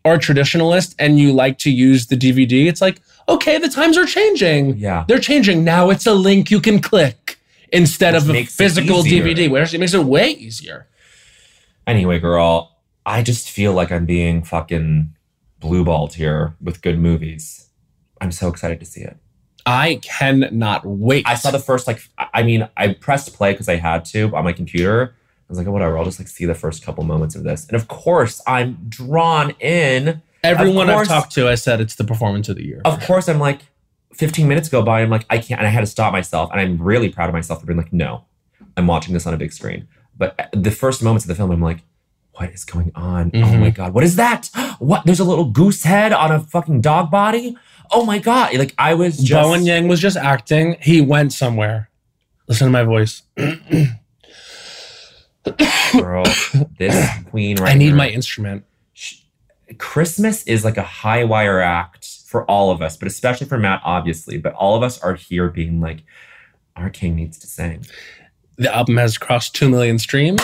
are traditionalist and you like to use the DVD, it's like, okay, the times are changing. Yeah. They're changing. Now it's a link you can click instead Which of a physical. DVD, which makes it way easier. Anyway, girl, I just feel like I'm being fucking blueballed here with good movies. I'm so excited to see it. I cannot wait. I saw the first like I mean, I pressed play because I had to on my computer. I was like, oh, whatever, I'll just like see the first couple moments of this. And of course, I'm drawn in. Everyone I've talked to, I said it's the performance of the year. Of course, I'm like 15 minutes go by. I'm like, I can't, and I had to stop myself. And I'm really proud of myself for being like, no, I'm watching this on a big screen. But uh, the first moments of the film, I'm like, what is going on? Oh Mhm. my god, what is that? What? There's a little goose head on a fucking dog body. Oh my god! Like I was just. Bowen Yang was just acting. He went somewhere. Listen to my voice. girl, this queen right I need my instrument. sh- Christmas is like a high wire act for all of us, but especially for Matt, obviously. But all of us are here being like, our king needs to sing. The album has crossed 2 million streams.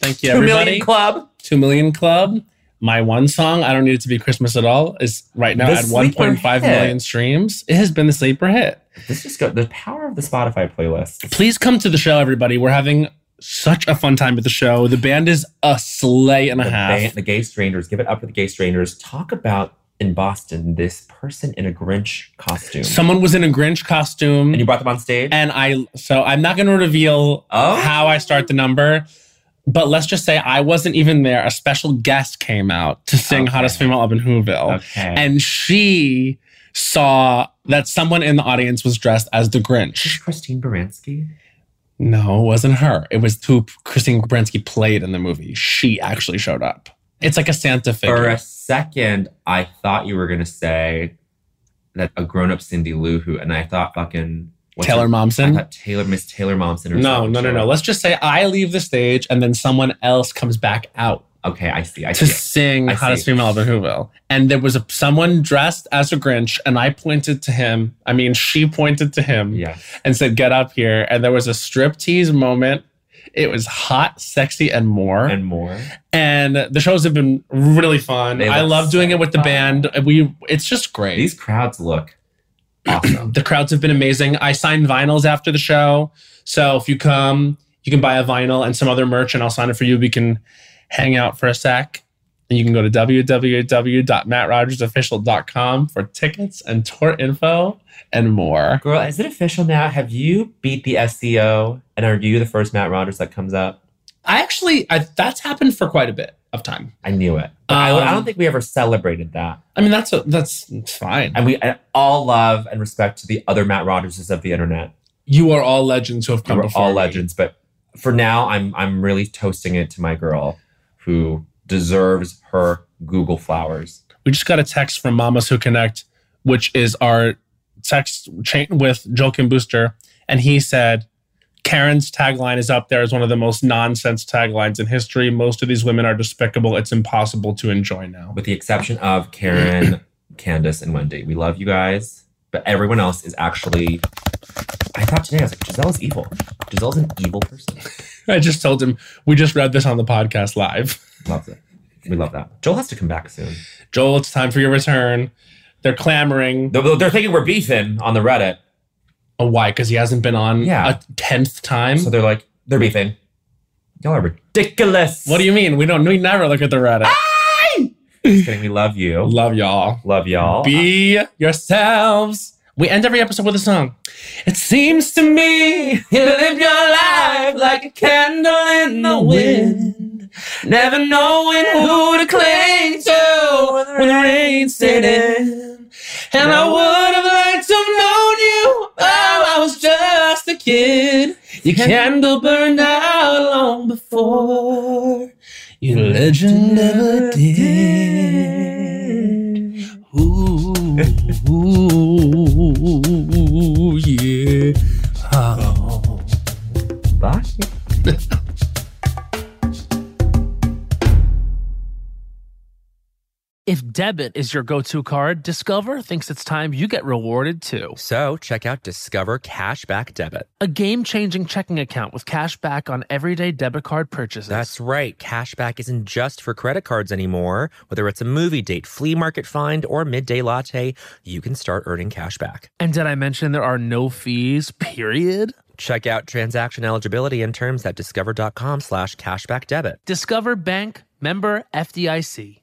Thank you, Two everybody. million club. 2 million club. My one song, I Don't Need It to Be Christmas at All, is right now The at sleeper 1.5 hit. million streams. It has been the sleeper hit. This just go the power of the Spotify playlist. Please come to the show, everybody. We're having such a fun time at the show. The band is a sleigh and a The, half. band, the Gay Strangers, give it up for the Gay Strangers. Talk about in Boston this person in a Grinch costume. Someone was in a Grinch costume. and you brought them on stage. And I, so I'm not going to reveal Oh. how I start the number, but let's just say I wasn't even there. A special guest came out to sing Okay. Hottest Female Up in Whoville. okay. And she saw that someone in the audience was dressed as the This is Grinch. Christine Baranski. No, it wasn't her. It was who Christine Baranski played in the movie. She actually showed up. It's like a Santa figure. For a second, I thought you were gonna say that a grown-up Cindy Lou Who, and I thought fucking Taylor her- I Momsen. thought Taylor Miss Taylor Momsen or No, no, no, no. Let's just say I leave the stage and then someone else comes back out. Okay, I see. I to see. sing I Hottest see. Female in Whoville. And there was a, someone dressed as a Grinch, and I pointed to him. I mean, she pointed to him Yes. and said, Get up here. And there was a striptease moment. It was hot, sexy, and more. And more. And the shows have been really fun. I love doing so it with the fun. band. We it's just great. These crowds look awesome. the crowds have been amazing. I signed vinyls after the show. So if you come, you can buy a vinyl and some other merch, and I'll sign it for you. We can hang out for a sec. And you can go to www.mattrogersofficial.com for tickets and tour info and more. Girl, is it official now? Have you beat the SEO? And are you the first Matt Rogers that comes up? I actually, I, that's happened for quite a bit of time. I knew it. But I, I Um, don't think we ever celebrated that. I mean, that's a, that's fine. And we and all love and respect to the other Matt Rogerses of the internet. you are all legends who have come We're before all me. legends. But for now, I'm I'm really toasting it to my girl who deserves her Google flowers. We just got a text from Mamas Who Connect, which is our text chain with Joel Kim Booster, and he said, Karen's tagline is up there as one of the most nonsense taglines in history. Most of these women are despicable. It's impossible to enjoy now. with the exception of Karen, Candace, and Wendy. We love you guys, but everyone else is actually. I thought today I was like, Gizelle is evil. Gizelle's an evil person. I just told him we just read this on the podcast live. Loves it. We love that. Joel has to come back soon. Joel, it's time for your return. They're clamoring. They're, they're thinking we're beefing on the Reddit, Oh, why? Because he hasn't been on Yeah. a tenth time. so they're like, they're beefing. Y'all are ridiculous. what do you mean? We don't. We never look at the Reddit. Just kidding. We love you. Love y'all. Love y'all. Be yourselves. We end every episode with a song. It seems to me you live your life like a candle in the wind, never knowing who to cling to when the rain set in. And I would have liked to have known you, oh, I was just a kid. Your candle burned out long before your legend never did. Ooh, ooh, yeah. Oh. Bye. If debit is your go to card, Discover thinks it's time you get rewarded too. So check out Discover Cashback Debit. A game changing checking account with cash back on everyday debit card purchases. That's right. Cashback isn't just for credit cards anymore. Whether it's a movie date, flea market find, or midday latte, you can start earning cash back. and did I mention there are no fees, period? Check out transaction eligibility and terms at discover.com slash cashback debit. Discover Bank, member FDIC.